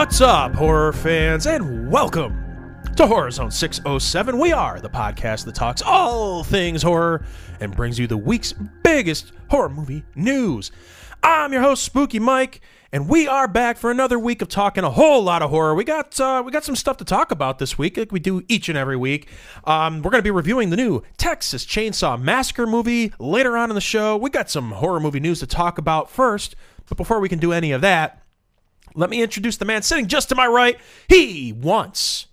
What's up, horror fans, and welcome to Horror Zone 607. We are the podcast that talks all things horror and brings you the week's biggest horror movie news. I'm your host, Spooky Mike, and we are back for another week of talking a whole lot of horror. We got uh, we got some stuff to talk about this week, like we do each and every week. Um, we're going to be reviewing the new Texas Chainsaw Massacre movie later on in the show. We got some horror movie news to talk about first, but before we can do any of that, let me introduce the man sitting just to my right. He once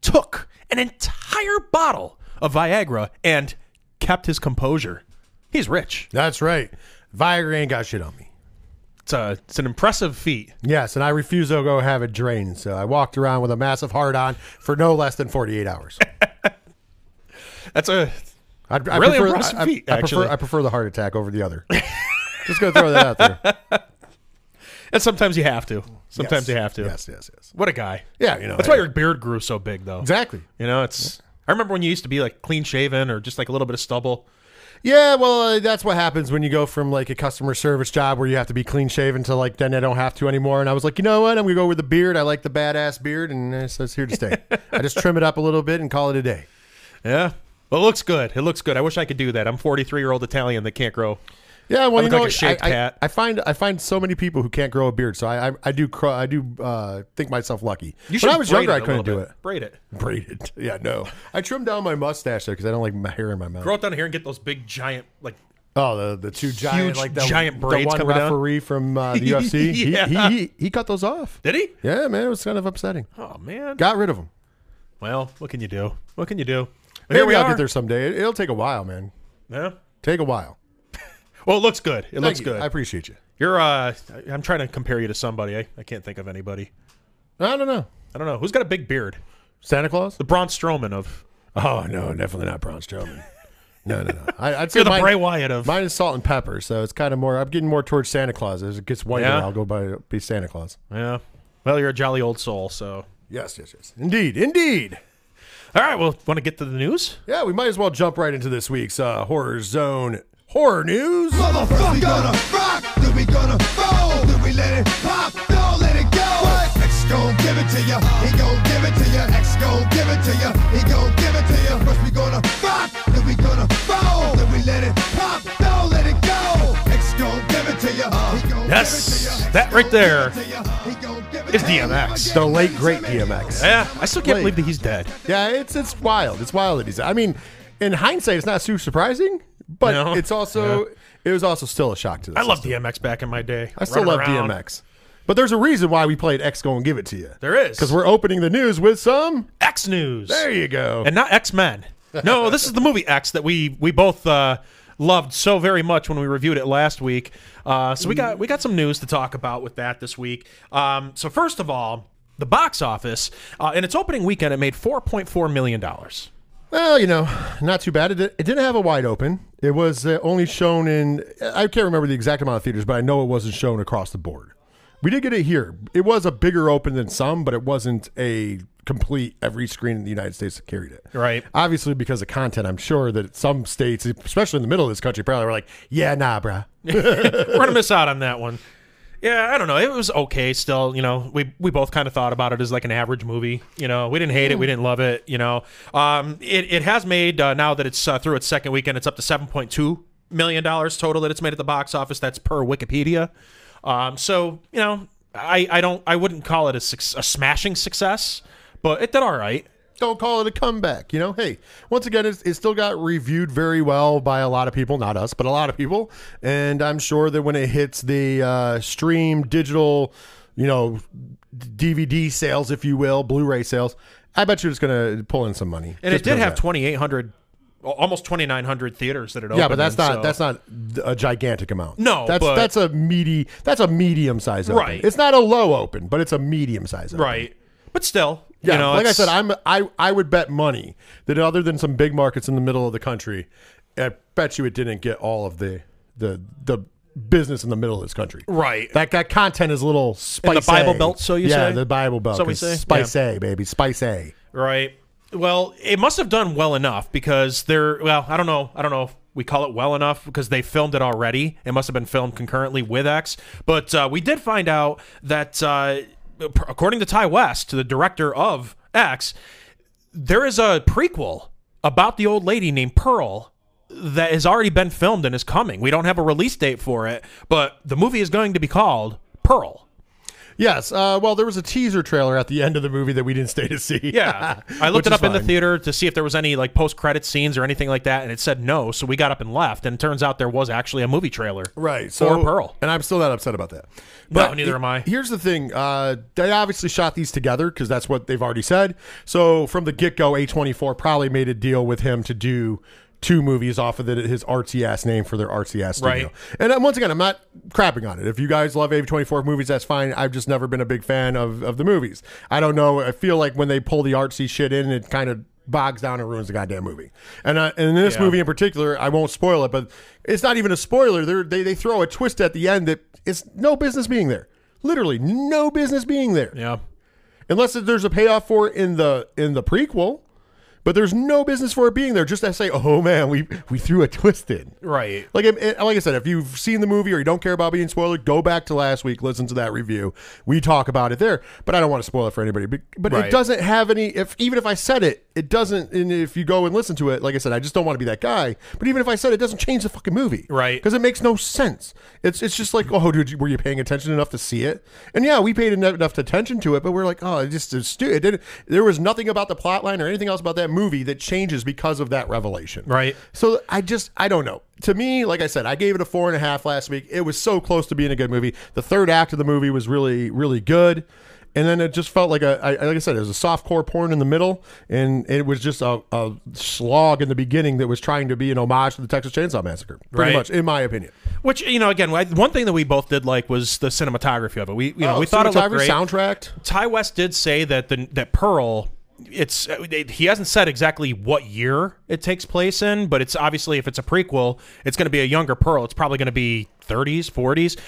took an entire bottle of Viagra and kept his composure. He's rich. That's right. Viagra ain't got shit on me. It's a it's an impressive feat. Yes, and I refuse to go have it drained. So I walked around with a massive heart on for no less than 48 hours. That's a I'd, I Really prefer, impressive I, feat, I, actually. prefer, I prefer the heart attack over the other. Just gonna throw that out there. and sometimes you have to. Sometimes Yes. you have to. Yes, yes, yes. What a guy. Yeah, you know. That's why your beard grew so big though. exactly. You know, it's I remember when you used to be like clean shaven or just like a little bit of stubble. Yeah, well, uh, that's what happens when you go from like a customer service job where you have to be clean shaven to like then I don't have to anymore. And I was like, you know what? I'm gonna go with the beard. I like the badass beard, and uh, so it's here to stay. I just trim it up a little bit and call it a day. Yeah. Well, it looks good. It looks good. I wish I could do that. I'm 43 year old Italian that can't grow. Yeah, well, I you know, like I, I-. I, find I find so many people who can't grow a beard, so I I, I do cr- I do uh, think myself lucky. You when I was younger, I couldn't do bit. it. Braid it. Braided, yeah, no. I trimmed down my mustache though because I don't like my hair in my mouth. Grow it down here and get those big giant like Oh, the the two giant Huge, like the, giant the braids one coming down. referee from uh, the UFC. He- Yeah. he, he he cut those off. Did he? Yeah, man, it was kind of upsetting. Oh man. Got rid of them. Well, what can you do? What can you do? Maybe we I'll are. get there someday. It, will take a while, man. Yeah. Take a while. Well, it looks good. It looks you. good. I appreciate you. You're uh I'm trying to compare you to somebody. I, I can't think of anybody. I don't know. I don't know. Who's got a big beard? Santa Claus? The Braun Strowman of Oh no, definitely not Braun Strowman. No, no, no. I, I'd say You're the mine- Bray Wyatt of Mine is salt and pepper, so it's kind of more. I'm getting more towards Santa Claus. As it gets whiter, Yeah? I'll go by be Santa Claus. Yeah. Well, you're a jolly old soul, so Yes, yes, yes. Indeed, indeed. All right, well, want to get to the news? Yeah, we might as well jump right into this week's uh, horror zone horror news. Motherfucker, we gonna rock, then we gonna roll, then we let it pop, don't let it go. What? X gon' give it to ya, he gon' give it to ya. X gon' give it to ya, he gon' give it to ya. First we gonna rock, then we gonna roll, then we let it pop, don't let it go. X gon' give it to ya, he gon' Yes, give it to ya. that right there Give it to ya, he gon' give it is. DMX. The late great DMX. Yeah, I still can't Wait. believe that he's dead. Yeah, it's it's wild. It's wild that he's. I mean, in hindsight, it's not too surprising, but No. it's also it was also still a shock to the I love. DMX back in my day. I still love around. DMX, but there's a reason why we played X. Go and give it to you. There is because we're opening the news with some. X News. There you go. and not X Men. No, this is the movie X that we we both uh, loved so very much when we reviewed it last week. Uh, so we got we got some news to talk about with that this week. Um, so first of all, the box office uh, in its opening weekend it made four point four million dollars. Well, you know, not too bad. It, it didn't have a wide open. It was uh, only shown in, I can't remember the exact amount of theaters, but I know it wasn't shown across the board. We did get it here. It was a bigger open than some, but it wasn't a complete every screen in the United States that carried it. Right. Obviously, because of content, I'm sure that some states, especially in the middle of this country, probably were like, yeah, nah, bruh. We're gonna miss out on that one. Yeah, I don't know. It was okay still. You know, we we both kind of thought about it as like an average movie. You know, we didn't hate it, we didn't love it. You know, um, it it has made uh, now that it's uh, through its second weekend, it's up to seven point two million dollars total that it's made at the box office. That's per Wikipedia. Um, so you know, I I don't I wouldn't call it a, a smashing success, but it did all right. Don't call it a comeback. You know, hey, once again, it's, it still got reviewed very well by a lot of people, not us, but a lot of people. And I'm sure that when it hits the uh, stream digital, you know, DVD sales, if you will, Blu-ray sales, I bet you it's going to pull in some money. And it did have twenty eight hundred, almost twenty nine hundred theaters that it opened. Yeah, but that's not so- that's not a gigantic amount. No, that's but- that's a meaty that's a medium size open. Right. It's not a low open, but it's a medium size open. right. But still, Yeah, you know, like I said, I'm I I would bet money that other than some big markets in the middle of the country, I bet you it didn't get all of the the the business in the middle of this country. right. That that content is a little spicy. The Bible Belt, so you say. yeah, say? the Bible Belt. So we say? spicy, baby, spicy. Right. Well, it must have done well enough because they're well, I don't know. I don't know if we call it well enough because they filmed it already. It must have been filmed concurrently with X. But uh, we did find out that uh, according to Ti West, the director of X, there is a prequel about the old lady named Pearl that has already been filmed and is coming. We don't have a release date for it, but the movie is going to be called Pearl. Yes. Uh, well, there was a teaser trailer at the end of the movie that we didn't stay to see. Yeah, I looked it up in the fine. theater to see if there was any like post credit scenes or anything like that, and it said no. So we got up and left, and it turns out there was actually a movie trailer. Right. For So Pearl. And I'm still not upset about that. No, neither am I. Here's the thing. Uh, they obviously shot these together because that's what they've already said. So from the get go, A24 probably made a deal with him to do two movies off of the, his artsy ass name for their artsy ass studio. Right. And uh, once again, I'm not crapping on it. If you guys love A24 movies, that's fine. I've just never been a big fan of, of the movies. I don't know. I feel like when they pull the artsy shit in, it kind of bogs down and ruins the goddamn movie. And, uh, and in this Yeah. movie in particular, I won't spoil it, but it's not even a spoiler. They're, they they throw a twist at the end that it's no business being there. Literally, no business being there Yeah, unless there's a payoff for it in the in the prequel. But there's no business for it being there. Just to say, oh man, we we threw a twist in. right. Like, it, it- like I said, if you've seen the movie or you don't care about being spoiled, go back to last week, listen to that review. We talk about it there, but I don't want to spoil it for anybody. But, but Right. it doesn't have any. If even if I said it, it doesn't. And if you go and listen to it, like I said, I just don't want to be that guy. But even if I said it, it doesn't change the fucking movie, Right. Because it makes no sense. It's it's just like, oh, dude, were you paying attention enough to see it? And yeah, we paid enough, attention to it, but we're like, oh, it just it's stupid. There was nothing about the plot line or anything else about that movie that changes because of that revelation, Right. so I just I don't know. To me, like I said, I gave it a four and a half last week. It was so close to being a good movie. The third act of the movie was really really good, and then it just felt like a I, like I said, it was a soft core porn in the middle, and it was just a, a slog in the beginning that was trying to be an homage to the Texas Chainsaw Massacre. Pretty Right. much, in my opinion. Which you know, again, one thing that we both did like was the cinematography of it. We you know Oh, we thought it looked great. soundtrack. Ti West did say that the that Pearl. It's uh, it- he hasn't said exactly what year it takes place in, but it's obviously if it's a prequel, it's going to be a younger Pearl. It's probably going to be 30s, 40s.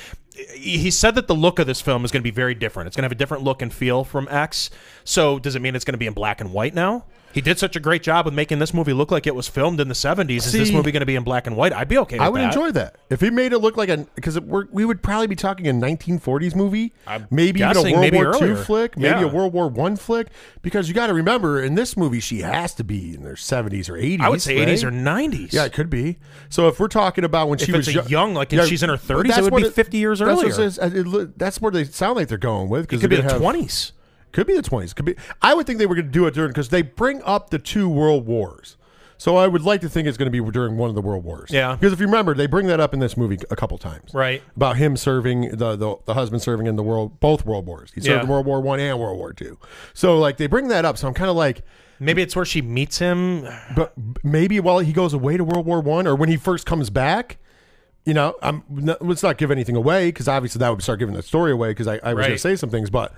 He said that the look of this film is going to be very different. It's going to have a different look and feel from X. So does it mean it's going to be in black and white now? He did such a great job with making this movie look like it was filmed in the 70s. Is this movie going to be in black and white? I'd be okay with I would that. enjoy that if he made it look like a because we would probably be talking a 1940s movie, I'm maybe even a World War II flick, maybe Yeah. a World War One flick. Because you got to remember, in this movie, she has to be in their 70s or 80s. I would say 80s or 90s. Yeah, it could be. So if we're talking about when If she was yo- young, like, and she's in her 30s, that's it would be 50 years that's it earlier. it that's where they sound like they're going with. Because It could be the 20s. Could be the twenties. Could be. I would think they were going to do it during because they bring up the two world wars. So I would like to think it's going to be during one of the world wars. Yeah. Because if you remember, they bring that up in this movie a couple times. Right. About him serving the the, the husband serving in the world both world wars. He served Yeah. in World War One and World War Two. So like they bring that up. So I'm kind of like. Maybe it's where she meets him. But maybe while he goes away to World War One, or when he first comes back, you know, I'm let's not give anything away because obviously that would start giving the story away. Because I, I was going to say some things, but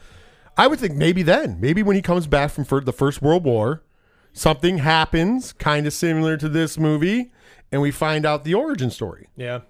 I would think maybe then, maybe when he comes back from the First World War, something happens kind of similar to this movie, and we find out the origin story. Yeah.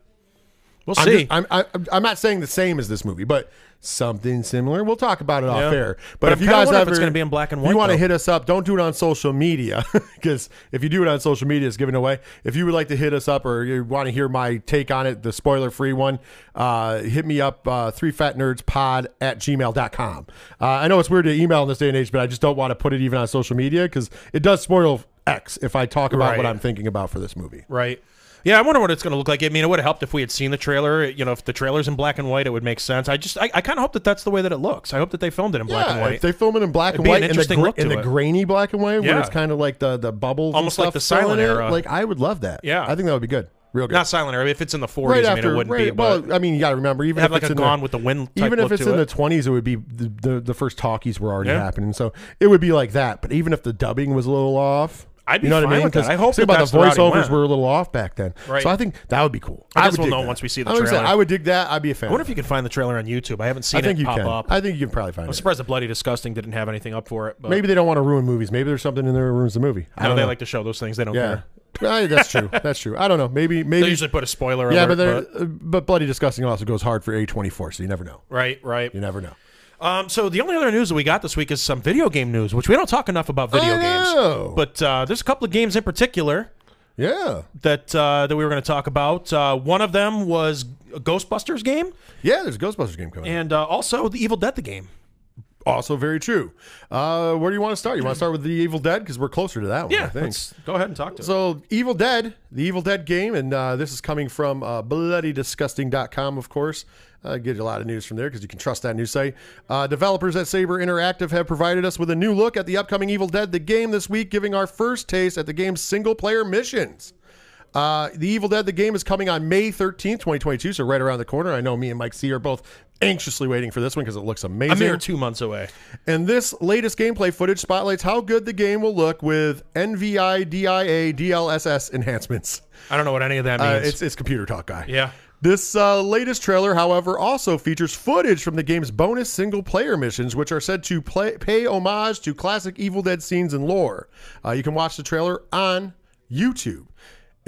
We'll I'm, see. just- I'm, I, I'm not saying the same as this movie, but something similar. We'll talk about it off Yeah. air. But, But if I'm you guys ever, it's gonna be in black and if you want to hit us up, don't do it on social media because if you do it on social media, it's giving away. If you would like to hit us up or you want to hear my take on it, the spoiler free one, uh, hit me up, uh, three fat nerds pod at gmail.com. Uh, I know it's weird to email in this day and age, but I just don't want to put it even on social media because it does spoil X if I talk about what I'm thinking about for this movie. right. Yeah, I wonder what it's going to look like. I mean, it would have helped if we had seen the trailer. You know, if the trailer's in black and white, it would make sense. I just, I, I kind of hope that that's the way that it looks. I hope that they filmed it in black and white. if they film it in black It'd and be an white, and the, interesting gra- look in the grainy black and white, where it's kind of like the the bubbles, and Almost like the silent it, era. Like I would love that. Yeah. I think that would be good, real good. Not silent era. If it's in the 40s, right I mean, it wouldn't right, be. Well, I mean, you got to remember, even have if like it's a in Gone the, with the Wind even if it's in it. the twenties, it would be the, the the first talkies were already Yeah. happening, so it would be like that. But even if the dubbing was a little off. I'd be you know what I mean? with that. 'Cause I hope that about the the route he voiceovers were a little off back then. Right. So I think that would be cool. I guess would we'll know that. once we see the I would say- trailer. I would dig that. I'd be a fan. I wonder if you can find the trailer on YouTube. I haven't seen I think it you pop can. up. I think you can probably find it. I'm surprised the Bloody Disgusting didn't have anything up for it. But Maybe they don't want to ruin movies. Maybe there's something in there that ruins the movie. I no, they know. like to show those things. They don't Yeah, care. Right, that's true. That's true. I don't know. Maybe maybe They usually put a spoiler yeah, alert. but, they're- uh, but bloody disgusting also goes hard for A24, so you never know. right, right. You never know. Um, so the only other news that we got this week is some video game news, which we don't talk enough about video I games. know. But uh, there's a couple of games in particular Yeah, that uh, that we were going to talk about. Uh, one of them was a Ghostbusters game, yeah. There's a Ghostbusters game coming. out. and uh, also the Evil Dead the game. Also very true. Uh, where do you want to start? You want to start with the Evil Dead because we're closer to that one. I Yeah, think. let's go ahead and talk to. it. So, Evil Dead, the Evil Dead game, and uh, this is coming from uh, bloodydisgusting.com, of course. Uh, get a lot of news from there because you can trust that news site. Uh, developers at Saber Interactive have provided us with a new look at the upcoming Evil Dead, the game this week, giving our first taste at the game's single player missions. Uh, the Evil Dead, the game is coming on May 13th, 2022, so right around the corner. I know me and Mike C are both anxiously waiting for this one because it looks amazing. a mere two months away. And this latest gameplay footage spotlights how good the game will look with NVIDIA DLSS enhancements. I don't know what any of that means. Uh, it's, it's computer talk, guy. yeah. This uh, latest trailer, however, also features footage from the game's bonus single player missions, which are said to play, pay homage to classic Evil Dead scenes and lore. Uh, you can watch the trailer on YouTube.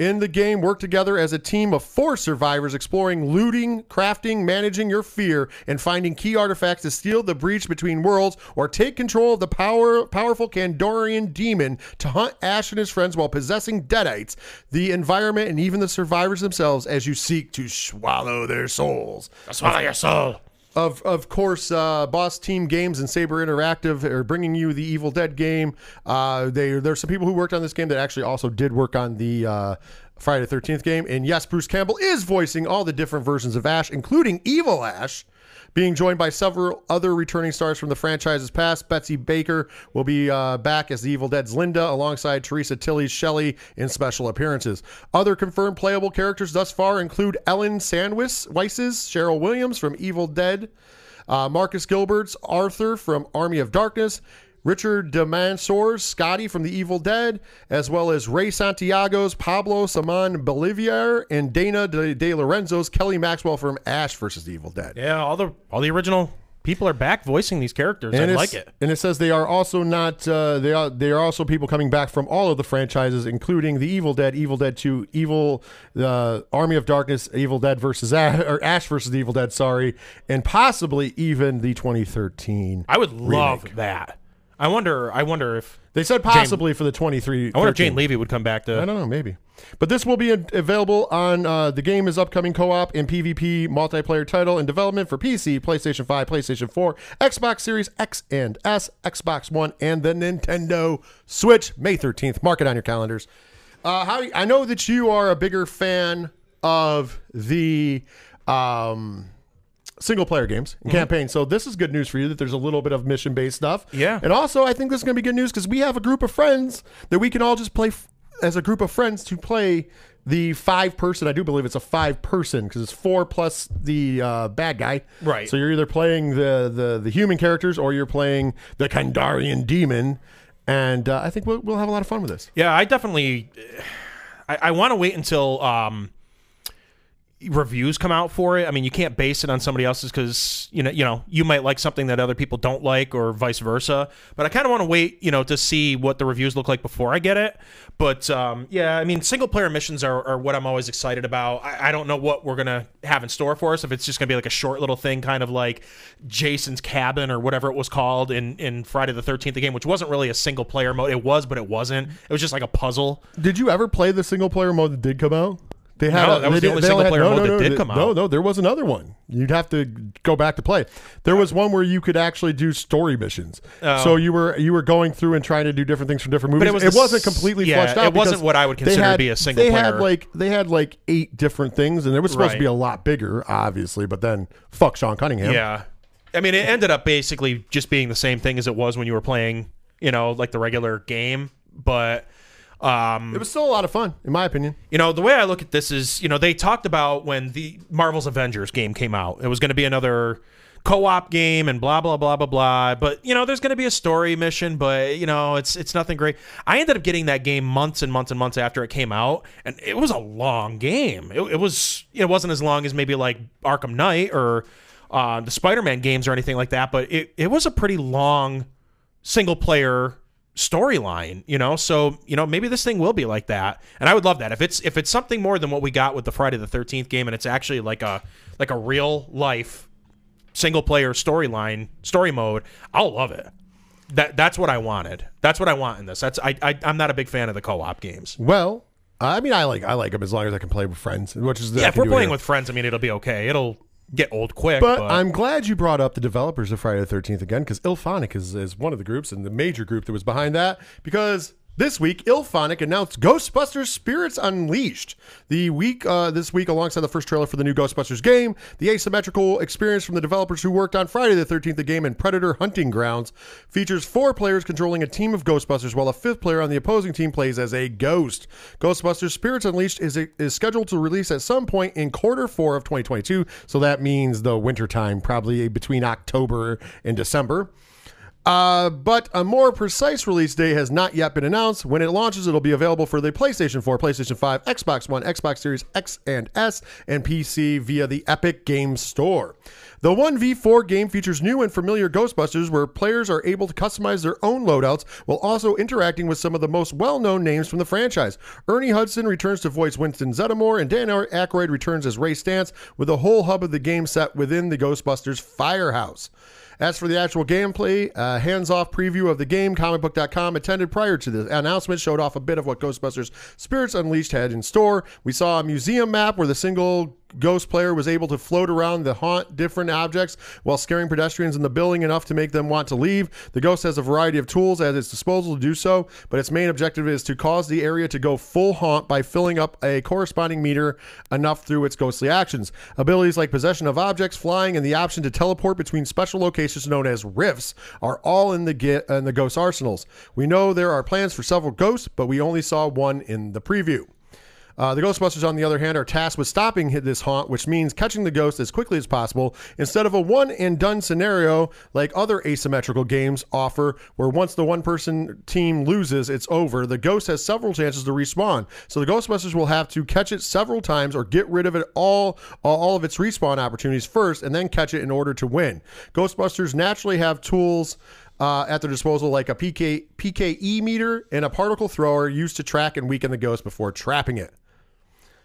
In the game, work together as a team of four survivors exploring looting, crafting, managing your fear, and finding key artifacts to steal the breach between worlds or take control of the power, powerful Kandarian demon to hunt Ash and his friends while possessing Deadites, the environment, and even the survivors themselves as you seek to swallow their souls. Swallow your soul. Of of course, uh, Boss Team Games and Saber Interactive are bringing you the Evil Dead game. Uh, they there's some people who worked on this game that actually also did work on the uh, Friday the Thirteenth game. And yes, Bruce Campbell is voicing all the different versions of Ash, including Evil Ash. Being joined by several other returning stars from the franchise's past, Betsy Baker will be uh, back as the Evil Dead's Linda, alongside Theresa Tilly's Shelley in special appearances. Other confirmed playable characters thus far include Ellen Sandwis, Weiss's Cheryl Williams from Evil Dead, uh, Marcus Gilbert's Arthur from Army of Darkness, Richard DeMansour's Scotty from The Evil Dead, as well as Ray Santiago's Pablo Saman Bolivier and Dana De, De Lorenzo's Kelly Maxwell from Ash versus the Evil Dead. Yeah, all the all the original people are back voicing these characters. I And like it. And it says they are also not. Uh, they are. They are also people coming back from all of the franchises, including the Evil Dead, Evil Dead Two, Evil, uh, Army of Darkness, Evil Dead versus Ash, or Ash versus the Evil Dead. Sorry, and possibly even the 2013. I would love that. I wonder. I wonder if They said possibly for the 23. I wonder if Jane Levy would come back to. I don't know, maybe. But this will be available on uh, the game is upcoming co-op and PvP multiplayer title in development for PC, PlayStation 5, PlayStation 4, Xbox Series X and S, Xbox One, and the Nintendo Switch. May 13th. Mark it on your calendars. Uh, how I know that you are a bigger fan of the um, single player games and campaigns. So this is good news for you that there's a little bit of mission based stuff. Yeah. And also, I think this is going to be good news because we have a group of friends that we can all just play f- as a group of friends to play the five person. I do believe it's a five person because it's four plus the uh, bad guy. Right. So you're either playing the the the human characters or you're playing the Kandarian demon. And uh, I think we'll, we'll have a lot of fun with this. Yeah, I definitely. I, I want to wait until um, reviews come out for it. I mean, you can't base it on somebody else's because you know, you know, you might like something that other people don't like, or vice versa. But I kind of want to wait, you know, to see what the reviews look like before I get it. But um, yeah, I mean, single player missions are, are what I'm always excited about. I, I don't know what we're gonna have in store for us. If it's just gonna be like a short little thing, kind of like Jason's Cabin or whatever it was called in in Friday the Thirteenth, the game, which wasn't really a single player mode. It was, but it wasn't. It was just like a puzzle. Did you ever play the single player mode that did come out? They had No, a- that was they the only single player no, mode no, that did come out. no, no, there was another one. You'd have to go back to play. There was one where you could actually do story missions. So oh. you were you were going through and trying to do different things from different movies. Oh. it was it wasn't completely yeah, fleshed out. it wasn't what I would consider to be a single They had like they had like eight different things, and it was supposed to be a lot bigger, obviously. But then fuck Sean Cunningham. Yeah. I mean, it ended up basically just being the same thing as it was when you were playing, you know, like the regular game. But, um, It was still a lot of fun, in my opinion. you know, the way I look at this is, you know, they talked about when the Marvel's Avengers game came out, it was going to be another co-op game and blah blah blah blah blah. But you know there's going to be a story mission but you know it's it's nothing great. I ended up getting that game months and months and months after it came out and it was a long game. It, it was it wasn't as long as maybe like arkham knight or uh, the spider-man games or anything like that but it, it was a pretty long single player storyline you know? So you know maybe this thing will be like that. And i would love that. If it's if it's something more than what we got with the friday the 13th game and it's actually like a like a real life single player storyline story mode i'll love it. That that's what i wanted. That's what i want in this. That's i, I i'm not a big fan of the co-op games. Well, I mean, I like I like them as long as I can play with friends, which is the, yeah if we're playing with friends i mean it'll be okay. It'll get old quick. But, But, I'm glad you brought up the developers of Friday the 13th again because IllFonic is, is one of the groups and the major group that was behind that because this week IllFonic announced Ghostbusters Spirits Unleashed. The week uh, this week alongside the first trailer for the new Ghostbusters game, the asymmetrical experience from the developers who worked on Friday the 13th the game and Predator Hunting Grounds features four players controlling a team of Ghostbusters while a fifth player on the opposing team plays as a ghost. Ghostbusters Spirits Unleashed is is scheduled to release at some point in quarter 4 of 2022, so that means the winter time, probably between October and December. Uh, but a more precise release date has not yet been announced. When it launches, it'll be available for the PlayStation 4, PlayStation 5, Xbox One, Xbox Series X and S, and PC via the Epic Games Store. The 1v4 game features new and familiar Ghostbusters where players are able to customize their own loadouts while also interacting with some of the most well known names from the franchise. Ernie Hudson returns to voice Winston Zeddemore, and Dan Aykroyd returns as Ray Stantz, with the whole hub of the game set within the Ghostbusters firehouse. As for the actual gameplay, a hands-off preview of the game, comicbook.com attended prior to the announcement showed off a bit of what Ghostbusters Spirits Unleashed had in store. We saw a museum map where the single ghost player was able to float around the haunt different objects while scaring pedestrians in the building enough to make them want to leave. The ghost has a variety of tools at its disposal to do so, but its main objective is to cause the area to go full haunt by filling up a corresponding meter enough through its ghostly actions. Abilities like possession of objects, flying, and the option to teleport between special locations known as rifts are all in the get in the ghost arsenals. We know there are plans for several ghosts, but we only saw one in the preview. Uh, the Ghostbusters, on the other hand, are tasked with stopping this haunt, which means catching the ghost as quickly as possible instead of a one and done scenario like other asymmetrical games offer, where once the one person team loses, it's over. The ghost has several chances to respawn, so the Ghostbusters will have to catch it several times or get rid of it all, all of its respawn opportunities first, and then catch it in order to win. Ghostbusters naturally have tools. Uh, at their disposal, like a PK, PKE meter and a particle thrower used to track and weaken the ghost before trapping it.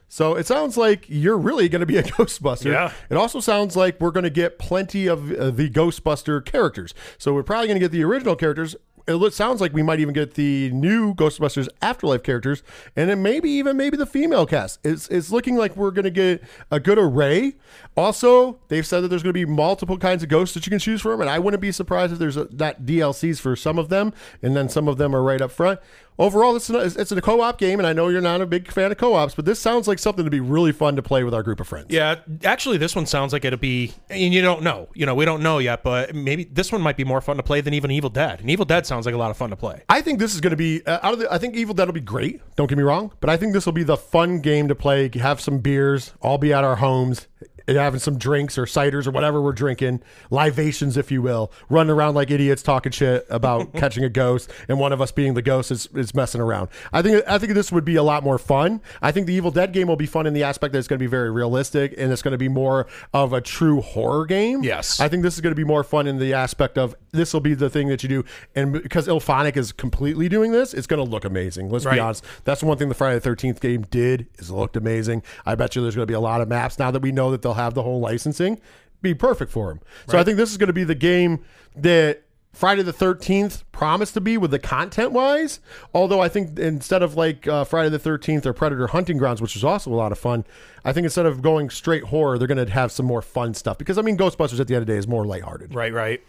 So it sounds like you're really going to be a Ghostbuster. Yeah. It also sounds like we're going to get plenty of uh, the Ghostbuster characters. So we're probably going to get the original characters. It sounds like we might even get the new Ghostbusters Afterlife characters, and then maybe even maybe the female cast. It's it's looking like we're going to get a good array. Also, they've said that there's going to be multiple kinds of ghosts that you can choose from, and I wouldn't be surprised if there's a, not DLCs for some of them, and then some of them are right up front. Overall, it's, a, it's a co-op game, and I know you're not a big fan of co-ops, but this sounds like something to be really fun to play with our group of friends. yeah, actually, this one sounds like it'll be, and you don't know. You know, we don't know yet, but maybe this one might be more fun to play than even Evil Dead. And Evil Dead sounds like a lot of fun to play. I think this is going to be uh, out of the. I think Evil Dead will be great. Don't get me wrong, but I think this will be the fun game to play. Have some beers, all be at our homes, having some drinks or ciders or whatever we're drinking, libations, if you will, running around like idiots talking shit about catching a ghost, and one of us being the ghost is, is messing around. I think I think this would be a lot more fun. I think the Evil Dead game will be fun in the aspect that it's going to be very realistic and it's going to be more of a true horror game. Yes. I think this is going to be more fun in the aspect of this will be the thing that you do, and because IllFonic is completely doing this, it's going to look amazing. Let's Right. be honest. That's one thing the Friday the Thirteenth game did is it looked amazing. I bet you there's going to be a lot of maps now that we know that they'll have the whole licensing. Be perfect for them. So I think this is going to be the game that. Friday the 13th promised to be with the content wise. Although I think instead of like uh, Friday the 13th or Predator Hunting Grounds, which is also a lot of fun, I think instead of going straight horror, they're going to have some more fun stuff. Because I mean, Ghostbusters at the end of the day is more lighthearted. Right, right.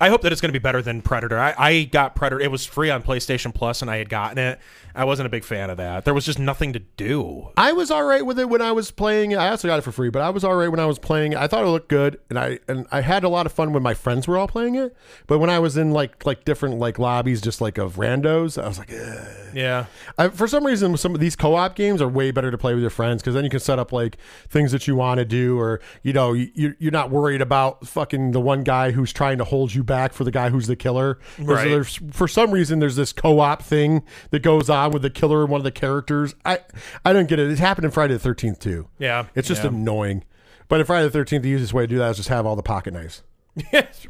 I hope that it's going to be better than Predator. I, I got Predator. It was free on PlayStation Plus, and I had gotten it. I wasn't a big fan of that. There was just nothing to do. I was all right with it when I was playing. it. I also got it for free, but I was all right when I was playing. it. I thought it looked good, and I and I had a lot of fun when my friends were all playing it. But when I was in like like different like lobbies, just like of randos, I was like, Ugh. Yeah. I, for some reason, some of these co-op games are way better to play with your friends because then you can set up like things that you want to do, or you know, you, you're not worried about fucking the one guy who's trying to hold you back for the guy who's the killer. Right. For some reason, there's this co-op thing that goes on with the killer and one of the characters. I I don't get it. It happened in Friday the Thirteenth too. Yeah. It's just yeah. annoying. But in Friday the Thirteenth, the easiest way to do that is just have all the pocket knives.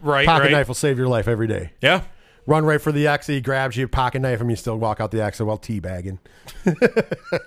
right, Pocket right. knife will save your life every day. Yeah. Run right for the exit. He grabs you, pocket knife him. You still walk out the exit while teabagging.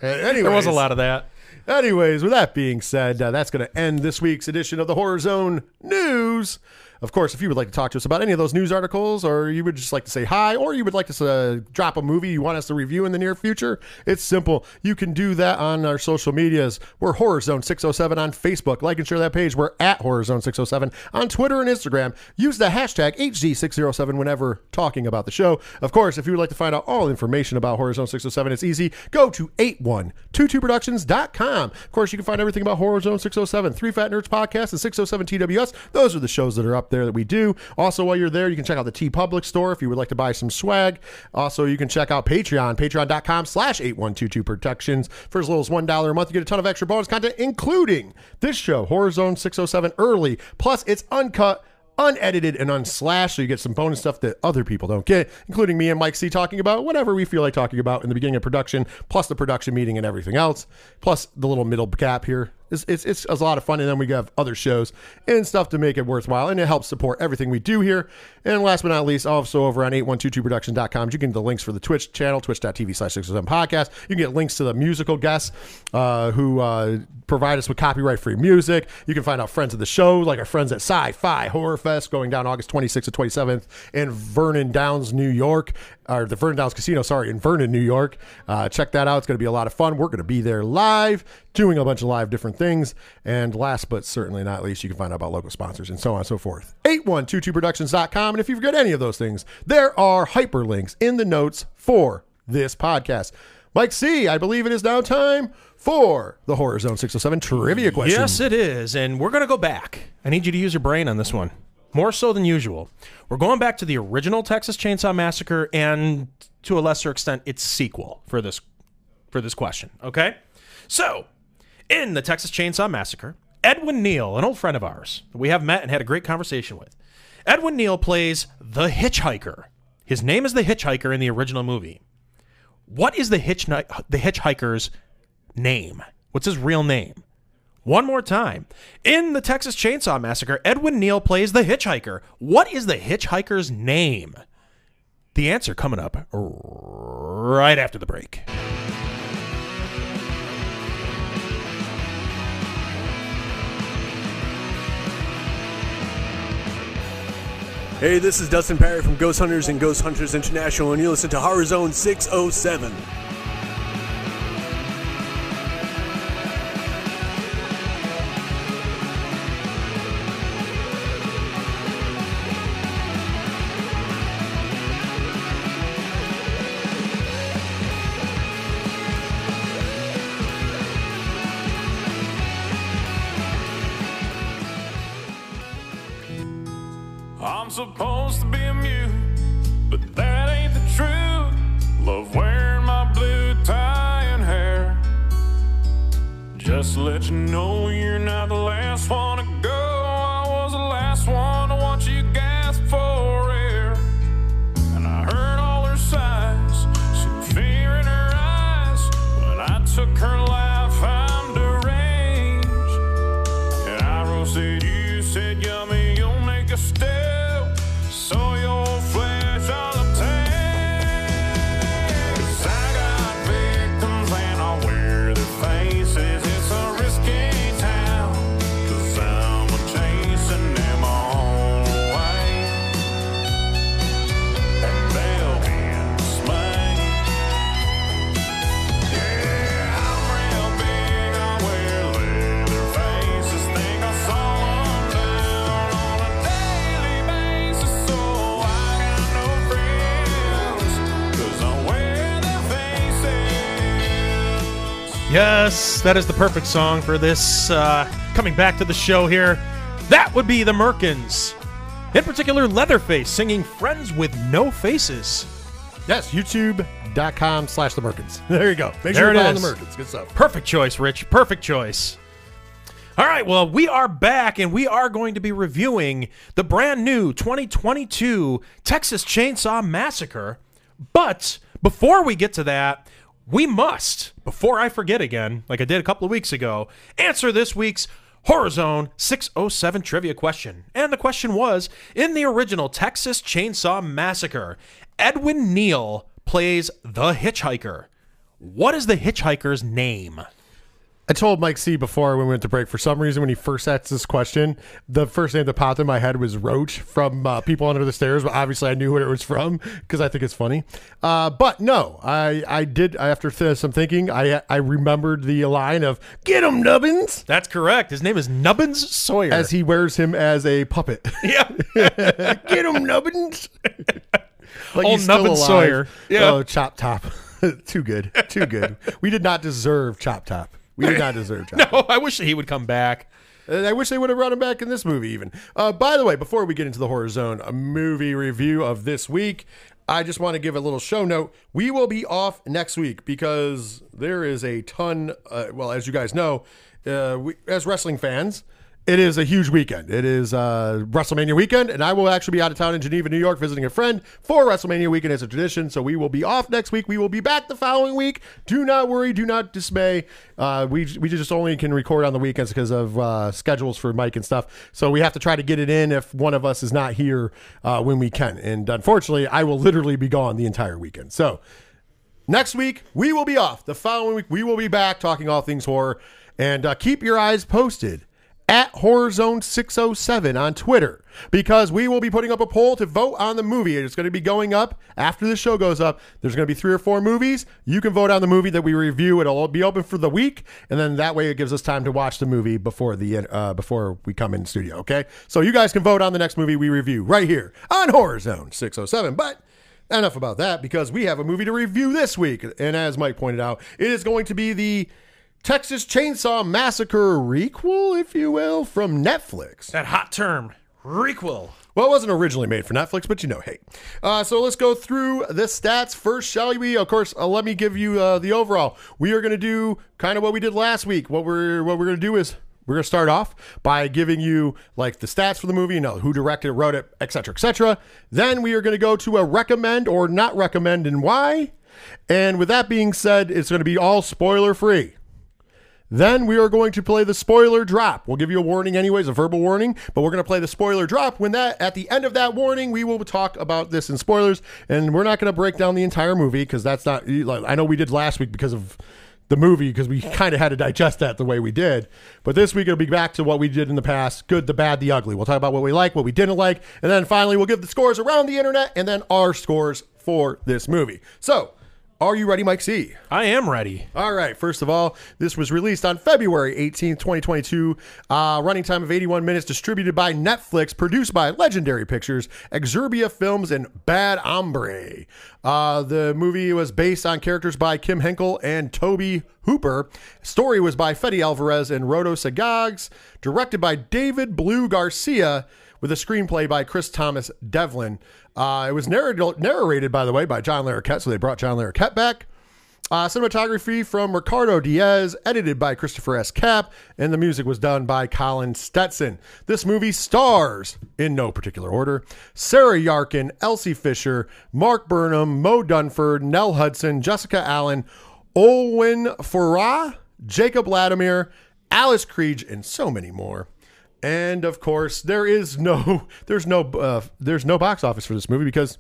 Anyways, There was a lot of that. Anyways, with that being said, uh, that's going to end this week's edition of the Horror Zone News. Of course, if you would like to talk to us about any of those news articles, or you would just like to say hi, or you would like to uh, drop a movie you want us to review in the near future, it's simple. You can do that on our social medias. We're Horror Zone 607 on Facebook. Like and share that page. We're at Horror Zone 607 on Twitter and Instagram. Use the hashtag HZ607 whenever talking about the show. Of course, if you would like to find out all information about Horror Zone 607, it's easy. Go to 8122productions.com. Of course, you can find everything about Horror Zone 607, Three Fat Nerds Podcast, and 607 TWS. Those are the shows that are up there that we do. Also, while you're there, you can check out the TeePublic store if you would like to buy some swag. Also, you can check out Patreon, patreon.com slash 8122 productions. For as little as $1 a month, you get a ton of extra bonus content, including this show, Horror Zone 607 early. Plus, it's uncut unedited and unslashed, so you get some bonus stuff that other people don't get, including me and Mike C talking about whatever we feel like talking about in the beginning of production, plus the production meeting and everything else, plus the little middle gap here. It's, it's, it's a lot of fun, and then we have other shows and stuff to make it worthwhile, and it helps support everything we do here. And last but not least, also over on 8122productions.com, you can get the links for the Twitch channel, twitch.tv slash 607 podcast. You can get links to the musical guests uh, who uh, provide us with copyright free music. You can find out friends of the show, like our friends at Sci Fi Horror Fest, going down August 26th to 27th in Vernon Downs, New York, or the Vernon Downs Casino, sorry, in Vernon, New York. Uh, check that out. It's going to be a lot of fun. We're going to be there live, doing a bunch of live different things. And last but certainly not least, you can find out about local sponsors and so on and so forth. 8122productions.com. And if you forget any of those things, there are hyperlinks in the notes for this podcast. Mike C, I believe it is now time for the Horror Zone 607 trivia question. Yes, it is. And we're going to go back. I need you to use your brain on this one. More so than usual. We're going back to the original Texas Chainsaw Massacre and to a lesser extent its sequel for this for this question, okay? So, in the Texas Chainsaw Massacre, Edwin Neal, an old friend of ours, we have met and had a great conversation with. Edwin Neal plays the hitchhiker. His name is the hitchhiker in the original movie. What is the hitch the hitchhiker's name? What's his real name? One more time. In the Texas Chainsaw Massacre, Edwin Neal plays the hitchhiker. What is the hitchhiker's name? The answer coming up right after the break. Hey, this is Dustin Pari from Ghost Hunters and Ghost Hunters International, and you listen to Horror Zone 607. Just let you know you're not the last one Yes, that is the perfect song for this uh, coming back to the show here. That would be the Merkins. In particular, Leatherface singing Friends with No Faces. Yes, youtube.com slash the Merkins. There you go. Make There sure you follow is. the Merkins. Good stuff. Perfect choice, Rich. Perfect choice. All right, well, we are back and we are going to be reviewing the brand new 2022 Texas Chainsaw Massacre. But before we get to that, we must, before I forget again, like I did a couple of weeks ago, answer this week's Horror Zone 607 trivia question. And the question was In the original Texas Chainsaw Massacre, Edwin Neal plays the hitchhiker. What is the hitchhiker's name? I told Mike C before when we went to break. For some reason, when he first asked this question, the first name that popped in my head was Roach from uh, People Under the Stairs. But obviously, I knew what it was from because I think it's funny. Uh, but no, I I did after th- some thinking, I I remembered the line of "Get him, Nubbins" That's correct. His name is Nubbins Sawyer. as he wears him as a puppet. yeah. Get him, Nubbins. like Old Nubbins Sawyer. Yeah. Oh, Chop Top. too good. Too good. we did not deserve Chop Top. We did not deserve Chop no, I wish he would come back. And I wish they would have brought him back in this movie, even. Uh, by the way, before we get into the horror zone, a movie review of this week, I just want to give a little show note. We will be off next week because there is a ton. Uh, well, as you guys know, uh, we, as wrestling fans, it is a huge weekend. It is uh, WrestleMania weekend, and I will actually be out of town in Geneva, New York, visiting a friend for WrestleMania weekend as a tradition. So we will be off next week. We will be back the following week. Do not worry. Do not dismay. Uh, we we just only can record on the weekends because of uh, schedules for Mike and stuff. So we have to try to get it in if one of us is not here uh, when we can. And unfortunately, I will literally be gone the entire weekend. So. Next week, we will be off. The following week, we will be back talking all things horror. And uh, keep your eyes posted at Horror Zone 607 on Twitter because we will be putting up a poll to vote on the movie. It's going to be going up after the show goes up. There's going to be three or four movies. You can vote on the movie that we review. It'll be open for the week, and then that way it gives us time to watch the movie before the uh, before we come in studio. Okay, so you guys can vote on the next movie we review right here on Horror Zone 607. But enough about that because we have a movie to review this week. And as Mike pointed out, it is going to be the Texas Chainsaw Massacre requel, if you will, from Netflix. That hot term, requel. Well, it wasn't originally made for Netflix, but you know, hey. Uh, so let's go through the stats first, shall we? Of course, uh, let me give you uh, the overall. We are going to do kind of what we did last week. What we're what we're going to do is we're going to start off by giving you like the stats for the movie, you know, who directed it, wrote it, etc., etc. Then we are going to go to a recommend or not recommend and why. And with that being said, it's going to be all spoiler free. Then we are going to play the spoiler drop. We'll give you a warning anyways, a verbal warning, but we're going to play the spoiler drop. When that at the end of that warning, we will talk about this in spoilers, and we're not going to break down the entire movie because that's not. I know we did last week because of the movie because we kind of had to digest that the way we did. But this week it'll be back to what we did in the past: good, the bad, the ugly. We'll talk about what we like, what we didn't like, and then finally we'll give the scores around the internet and then our scores for this movie. So. Are you ready, Mike C? I am ready. All right. First of all, this was released on February 18th, 2022. Uh, running time of 81 minutes, distributed by Netflix, produced by Legendary Pictures, Exurbia Films, and Bad Hombre. Uh, the movie was based on characters by Kim Henkel and Tobe Hooper. Story was by Fede Alvarez and Rodo Sayagues. Directed by David Blue Garcia with a screenplay by Chris Thomas Devlin. Uh, it was narrated, narrated, by the way, by John Larroquette, so they brought John Larroquette back. Uh, cinematography from Ricardo Diaz, edited by Christopher S. Capp, and the music was done by Colin Stetson. This movie stars, in no particular order, Sarah Yarkin, Elsie Fisher, Mark Burnham, Moe Dunford, Nell Hudson, Jessica Allain, Owen Farah, Jacob Latimore, Alice Creed, and so many more. And of course, there is no there's no uh, there's no box office for this movie because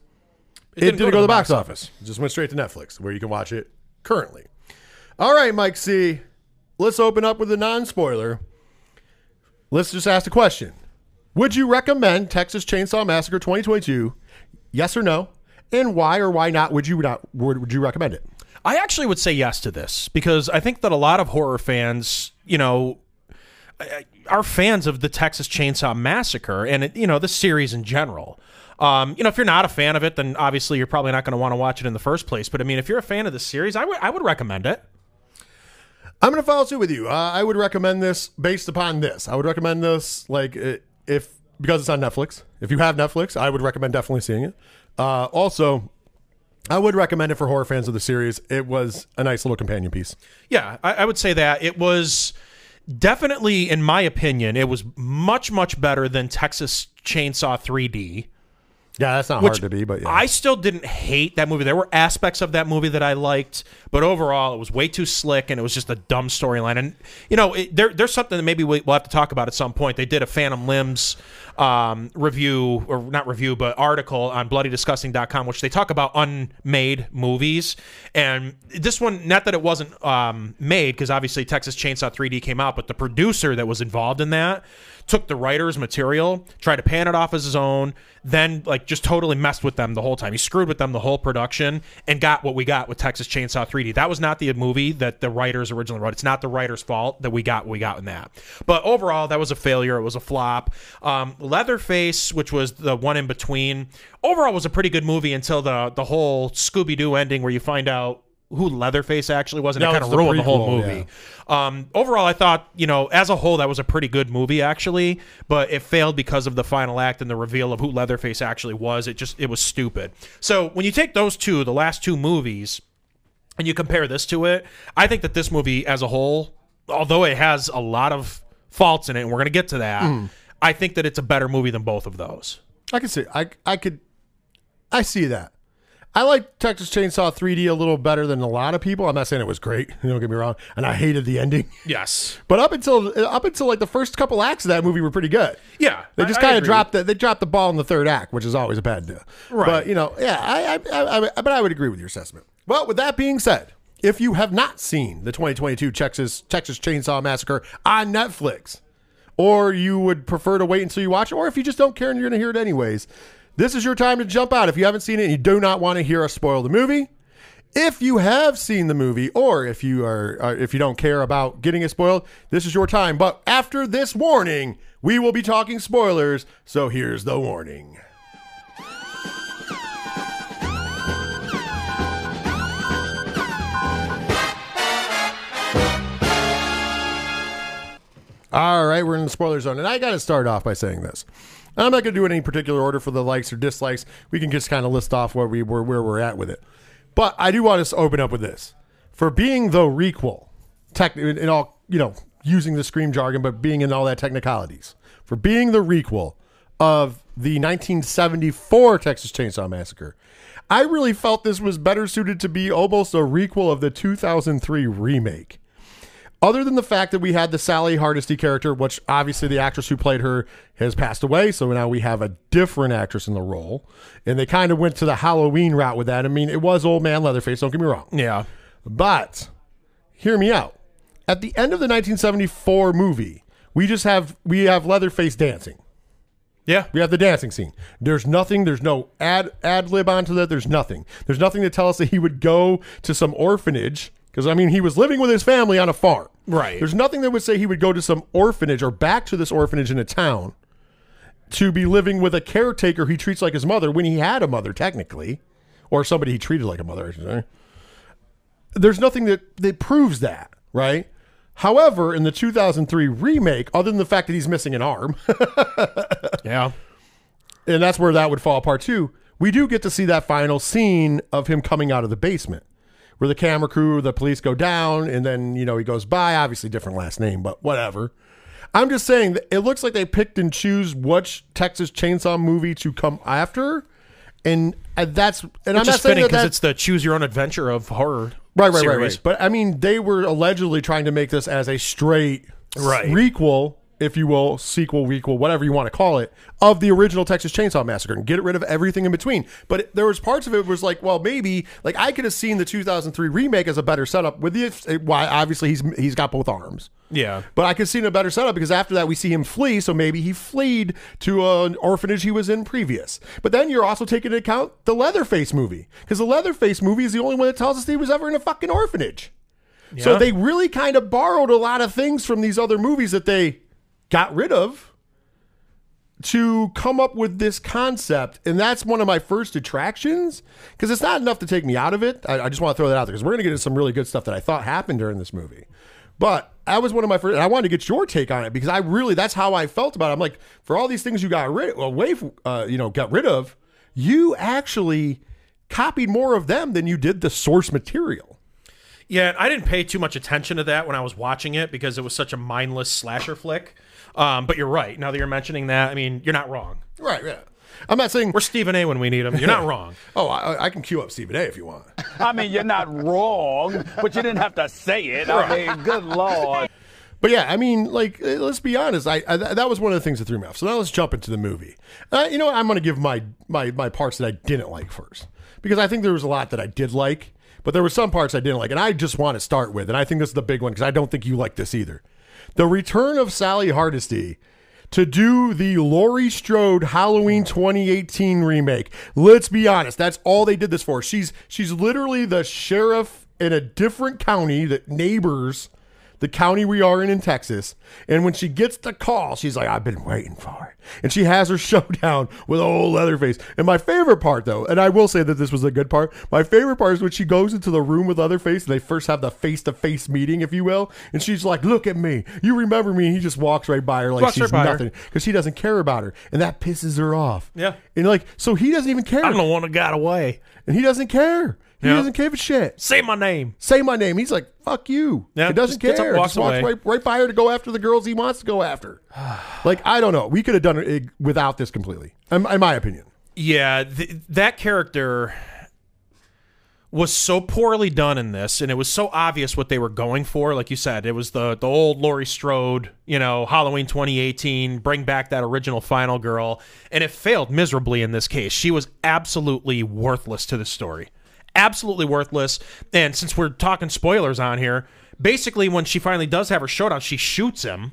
it, didn't, go, to the box office. It just went straight to Netflix, where you can watch it currently. All right, Mike C. Let's open up with a non-spoiler. Let's just ask the question: Would you recommend Texas Chainsaw Massacre 2022? Yes or no? And why or why not would you not would, would you recommend it? I actually would say yes to this because I think that a lot of horror fans, you know, are fans of the Texas Chainsaw Massacre and it, you know the series in general. Um, you know, if you're not a fan of it, then obviously you're probably not going to want to watch it in the first place. But I mean, if you're a fan of the series, I would I would recommend it. I'm going to follow suit with you. Uh, I would recommend this based upon this. I would recommend this like if because it's on Netflix. If you have Netflix, I would recommend definitely seeing it. Uh, also, I would recommend it for horror fans of the series. It was a nice little companion piece. Yeah, I, I would say that it was definitely, in my opinion, it was much much better than Texas Chainsaw 3D. Yeah, that's not hard to be, but yeah. I still didn't hate that movie. There were aspects of that movie that I liked, but overall, it was way too slick and it was just a dumb storyline. And you know, it, there, there's something that maybe we- we'll have to talk about at some point. They did a Phantom Limbs um, review, or not review, but article on BloodyDisgusting.com, which they talk about unmade movies. And this one, not that it wasn't um, made, because obviously Texas Chainsaw 3D came out, but the producer that was involved in that took the writer's material, tried to pan it off as his own, then like just totally messed with them the whole time. He screwed with them the whole production and got what we got with Texas Chainsaw 3D. That was not the movie that the writers originally wrote. It's not the writer's fault that we got what we got in that. But overall, that was a failure. It was a flop. Um, Leatherface, which was the one in between, overall was a pretty good movie until the the whole Scooby Doo ending where you find out who Leatherface actually was, and No, it kind of the ruined the whole prequel, movie. Um, overall, I thought, you know, as a whole, that was a pretty good movie, actually, but it failed because of the final act and the reveal of who Leatherface actually was. It just, it was stupid. So when you take those two, the last two movies, and you compare this to it, I think that this movie as a whole, although it has a lot of faults in it, and we're going to get to that, I think that it's a better movie than both of those. I can see. I I could. I see that. I like Texas Chainsaw 3D a little better than a lot of people. I'm not saying it was great. Don't get me wrong. And I hated the ending. Yes. But up until up until like the first couple acts of that movie were pretty good. Yeah. They just kind of dropped the, they dropped the ball in the third act, which is always a bad deal. Right. But you know, yeah, I, I, I, I, but I would agree with your assessment. Well, with that being said, if you have not seen the 2022 Texas Texas Chainsaw Massacre on Netflix, or you would prefer to wait until you watch it, or if you just don't care and you're going to hear it anyways, this is your time to jump out. If you haven't seen it and you do not want to hear us spoil the movie, if you have seen the movie, or if you are, uh, if you don't care about getting it spoiled, this is your time. But after this warning, we will be talking spoilers. So here's the warning. All right, we're in the spoiler zone, and I got to start off by saying this. I'm not going to do it in any particular order for the likes or dislikes. We can just kind of list off where we were, where we're at with it. But I do want to open up with this for being the requel, tech in all you know, using the scream jargon, but being in all that technicalities for being the requel of the 1974 Texas Chainsaw Massacre. I really felt this was better suited to be almost a requel of the 2003 remake other than the fact that we had the Sally Hardesty character, which obviously the actress who played her has passed away, so now we have a different actress in the role, and they kind of went to the Halloween route with that. I mean, it was old man Leatherface. Don't get me wrong, Yeah. but hear me out. At the end of the 1974 movie, we just have we have Leatherface dancing. Yeah. We have the dancing scene. There's nothing. There's no ad ad lib onto that. There's nothing. There's nothing to tell us that he would go to some orphanage because I mean he was living with his family on a farm. Right. There's nothing that would say he would go to some orphanage or back to this orphanage in a town to be living with a caretaker he treats like his mother when he had a mother technically, or somebody he treated like a mother. I should say. There's nothing that that proves that, right? However, in the 2003 remake, other than the fact that he's missing an arm, Yeah. and that's where that would fall apart too. We do get to see that final scene of him coming out of the basement, where the camera crew, the police go down, and then you know he goes by. Obviously, different last name, but whatever. I'm just saying that it looks like they picked and choose which Texas Chainsaw movie to come after, and uh, that's and I'm Which not saying fitting that because it's the choose your own adventure of horror. Right, right, right, right. But I mean, they were allegedly trying to make this as a straight Right. requel, if you will, sequel, requel, whatever you want to call it, of the original Texas Chainsaw Massacre and get rid of everything in between. But it, there was parts of it was like, well, maybe like I could have seen the 2003 remake as a better setup with the why obviously he's he's got both arms. Yeah. But I could see in a better setup because after that we see him flee, so maybe he fled to an orphanage he was in previous. But then you're also taking into account the Leatherface movie because the Leatherface movie is the only one that tells us that he was ever in a fucking orphanage. So they really kind of borrowed a lot of things from these other movies that they got rid of to come up with this concept. And that's one of my first attractions because it's not enough to take me out of it. I, I just want to throw that out there because we're going to get into some really good stuff that I thought happened during this movie. But that was one of my first, I wanted to get your take on it because I really, that's how I felt about it. I'm like, for all these things you got rid away, uh, you know, got rid of, you actually copied more of them than you did the source material. Yeah, I didn't pay too much attention to that when I was watching it because it was such a mindless slasher flick. Um, but you're right. Now that you're mentioning that, I mean, you're not wrong. Right, yeah. I'm not saying. We're Stephen A. when we need him. You're not wrong. Oh, I, I can queue up Stephen A. if you want. I mean, you're not wrong, but you didn't have to say it. I mean, good lord. But yeah, I mean, like, uh, let's be honest. I, I that was one of the things that threw me off. So now let's jump into the movie. Uh, you know, what? I'm going to give my my my parts that I didn't like first because I think there was a lot that I did like, but there were some parts I didn't like, and I just want to start with, and I think this is the big one because I don't think you like this either. The return of Sally Hardesty to do the Laurie Strode Halloween 2018 remake. Let's be honest, that's all they did this for. She's she's literally the sheriff in a different county that neighbors the county we are in in Texas. And when she gets the call, she's like, I've been waiting for it. And she has her showdown with old Leatherface. And my favorite part, though, and I will say that this was a good part, my favorite part is when she goes into the room with Leatherface and they first have the face to face meeting, if you will. And she's like, Look at me. You remember me. And he just walks right by her like Walks right she's by her. nothing because he doesn't care about her. And that pisses her off. Yeah. And like, so he doesn't even care. I'm the one that got away. And he doesn't care. He Yeah. doesn't give a shit Say my name. say my name. He's like, fuck you. Yeah, he doesn't just gets up, care. walks just walks away. right, right by her to go after the girls he wants to go after. like, I don't know. We could have done it without this completely, in, in my opinion. Yeah, th- that character was so poorly done in this, and it was so obvious what they were going for. Like you said, it was the the old Laurie Strode, you know, Halloween 2018, bring back that original final girl, and it failed miserably in this case. She was absolutely worthless to the story, absolutely worthless. And since we're talking spoilers on here, basically when she finally does have her showdown, she shoots him.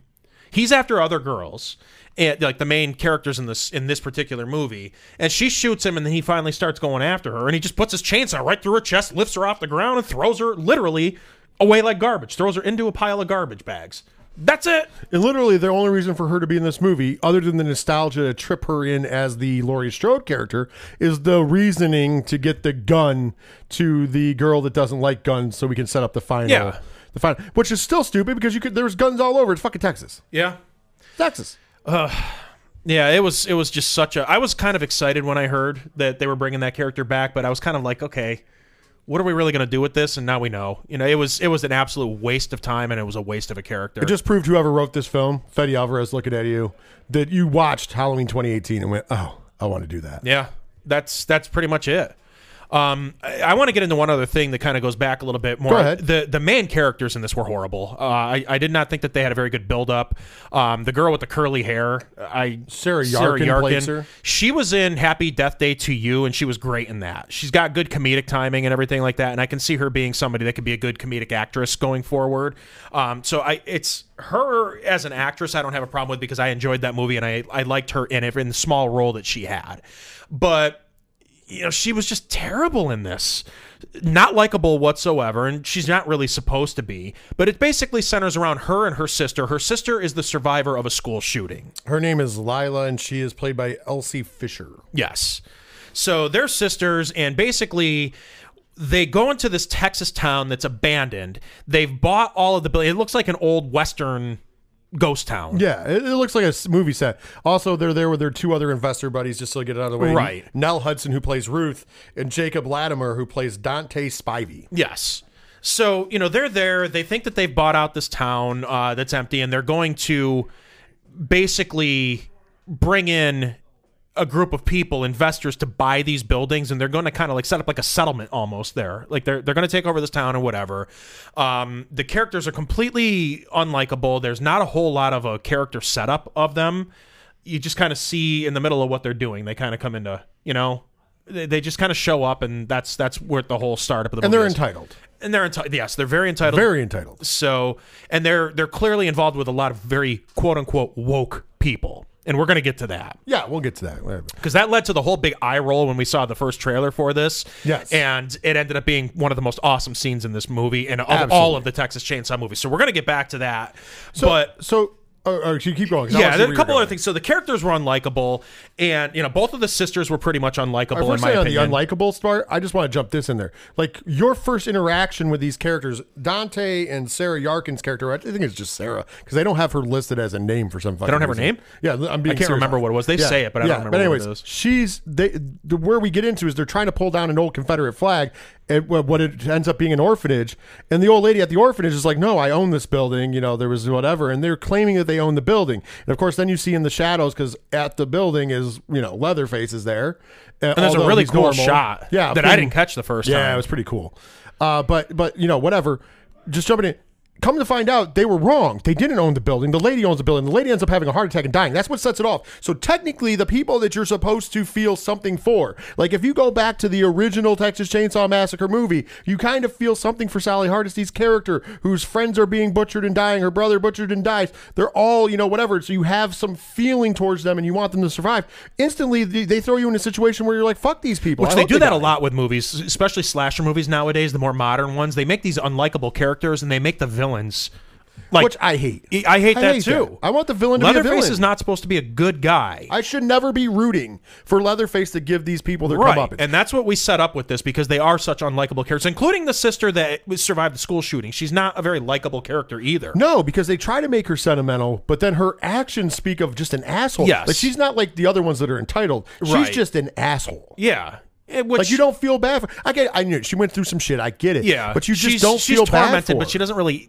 He's after other girls, and like the main characters in this in this particular movie, and she shoots him, and then he finally starts going after her, and he just puts his chainsaw right through her chest, lifts her off the ground, and throws her literally away like garbage, throws her into a pile of garbage bags. That's it. And literally, the only reason for her to be in this movie, other than the nostalgia to trip her in as the Laurie Strode character, is the reasoning to get the gun to the girl that doesn't like guns, so we can set up the final. Yeah. The final, which is still stupid because you could. There's guns all over. It's fucking Texas. Yeah. Texas. Yeah, it was it was just such a I was kind of excited when I heard that they were bringing that character back, but I was kind of like, okay, what are we really going to do with this? And now we know. You know, it was it was an absolute waste of time and it was a waste of a character. It just proved whoever wrote this film, Fede Alvarez, looking at you, that you watched Halloween 2018 and went, "Oh, I want to do that." Yeah, that's that's pretty much it. Um, I, I want to get into one other thing that kind of goes back a little bit more. Go ahead. The the main characters in this were horrible. Uh, I I did not think that they had a very good build up. Um, the girl with the curly hair, I Sarah Yarkin plays her. She was in Happy Death Day to You, and she was great in that. She's got good comedic timing and everything like that, and I can see her being somebody that could be a good comedic actress going forward. Um, so I, it's her as an actress, I don't have a problem with because I enjoyed that movie and I, I liked her in it in the small role that she had, but you know, she was just terrible in this. Not likable whatsoever, and she's not really supposed to be. But it basically centers around her and her sister. Her sister is the survivor of a school shooting. Her name is Lila, and she is played by Elsie Fisher. Yes. So they're sisters, and basically they go into this Texas town that's abandoned. They've bought all of the buildings. It looks like an old Western ghost town. Yeah, it, it looks like a movie set. Also, they're there with their two other investor buddies, just to get it out of the way. Right. Nell Hudson, who plays Ruth, and Jacob Latimore, who plays Dante Spivey. Yes. So, you know, they're there. They think that they've bought out this town uh, that's empty, and they're going to basically bring in a group of people, investors, to buy these buildings, and they're going to kind of like set up like a settlement almost there. Like they're they're going to take over this town or whatever. Um, the characters are completely unlikable. There's not a whole lot of a character setup of them. You just kind of see in the middle of what they're doing. They kind of come into, you know, they, they just kind of show up, and that's that's where the whole startup of the And they're is. entitled. and they're entitled. Yes, they're very entitled. Very entitled. so, and they're they're clearly involved with a lot of very quote unquote woke people, and we're going to get to that Yeah, we'll get to that. Because that led to the whole big eye roll when we saw the first trailer for this. Yes. and it ended up being one of the most awesome scenes in this movie and of all of the Texas Chainsaw movies. So we're going to get back to that, So, but. so oh, oh, you keep going. Yeah, there a couple other things. So the characters were unlikable, and you know both of the sisters were pretty much unlikable Our in my on opinion. the unlikable part, I just want to jump this in there. Like your first interaction with these characters, Dante and Sarah Yarkin's character. I think it's just Sarah because they don't have her listed as a name for some. They don't have her name? Yeah, I'm being. I can't remember what it was. They Yeah, say it, but I yeah, don't remember But anyways, what it she's they. The, where we get into is they're trying to pull down an old Confederate flag. And what what it ends up being an orphanage, and the old lady at the orphanage is like, "No, I own this building. You know, there was whatever," and they're claiming that they they own the building. And of course, then you see in the shadows because at the building is you know Leatherface is there, uh, And there's a really cool normal. shot Yeah, that I didn't catch the first Yeah, time. Yeah, it was pretty cool. Uh, but but you know whatever. Just jumping in. Come to find out, they were wrong. They didn't own the building. The lady owns the building. The lady ends up having a heart attack and dying. That's what sets it off. So technically, the people that you're supposed to feel something for, like if you go back to the original Texas Chainsaw Massacre movie, you kind of feel something for Sally Hardesty's character, whose friends are being butchered and dying. Her brother butchered and dies. They're all, you know, whatever. So you have some feeling towards them, and you want them to survive. Instantly, they they throw you in a situation where you're like, "Fuck these people." Which they do that a lot with movies, especially slasher movies nowadays, the more modern ones. They make these unlikable characters and they make the villains like which I hate. I hate that too. I want the villain to be a Leatherface villain. is not supposed to be a good guy. I should never be rooting for Leatherface to give these people their Right, comeuppance. and that's what we set up with this because they are such unlikable characters, including the sister that survived the school shooting. She's not a very likable character either. no, because they try to make her sentimental, but then her actions speak of just an asshole. Yes. like she's not like the other ones that are entitled. Right. She's just an asshole. Yeah, eh, It- which Like you don't feel bad for. I get. I knew she went through some shit. I get it. Yeah, but you just don't she's feel bad tormented, for but she doesn't really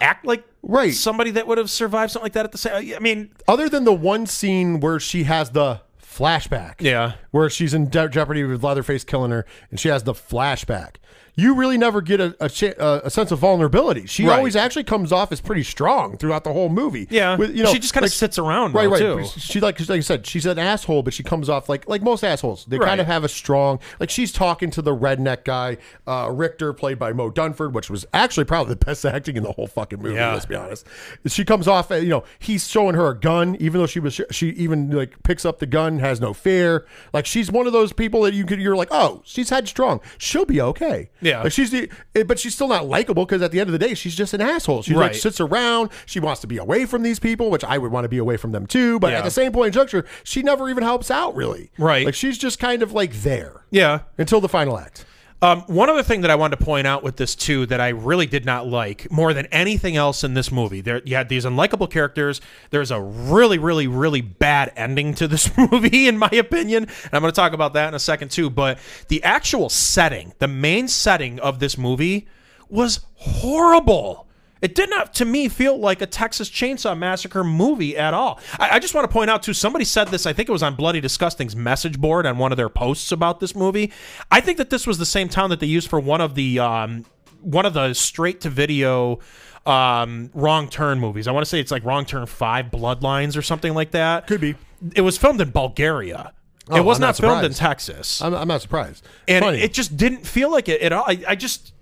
act like Right. somebody that would have survived something like that at the same. I mean, Other than the one scene where she has the flashback. Yeah. Where she's in de- jeopardy with Leatherface killing her, and she has the flashback. You really never get a, a, cha- a, sense of vulnerability. She Right. always actually comes off as pretty strong throughout the whole movie. Yeah. With, you know, She just kinda like- sits around, right? though, Right. too. She like like I said, she's an asshole, but she comes off like like most assholes. They Right. kind of have a strong like she's talking to the redneck guy, uh, Richter, played by Moe Dunford, which was actually probably the best acting in the whole fucking movie. Yeah. Let's be honest. She comes off, uh, you know, he's showing her a gun, even though she was she even like picks up the gun, has no fear. Like she's one of those people that you could you're like, oh, she's headstrong, she'll be okay. Yeah. Like she's the, eh, but she's still not likable because at the end of the day, she's just an asshole. She like sits around, she wants to be away from these people, which I would want to be away from them too. But Yeah. at the same point in juncture, she never even helps out really. Right. like she's just kind of like there yeah. until the final act. Um, one other thing that I wanted to point out with this too that I really did not like more than anything else in this movie. There, you had these unlikable characters. There's a really, really, really bad ending to this movie, in my opinion. And I'm going to talk about that in a second too. But the actual setting, the main setting of this movie, was horrible. It did not, to me, feel like a Texas Chainsaw Massacre movie at all. I, I just want to point out, too, somebody said this, I think it was on Bloody Disgusting's message board on one of their posts about this movie. I think that this was the same town that they used for one of the um, one of the straight to video um, wrong turn movies. I want to say it's like Wrong Turn 5 Bloodlines or something like that. Could be. It was filmed in Bulgaria. Oh, it was I'm not, not filmed in. Texas I'm, I'm not surprised. and Funny. it just didn't feel like it at all. I, I just.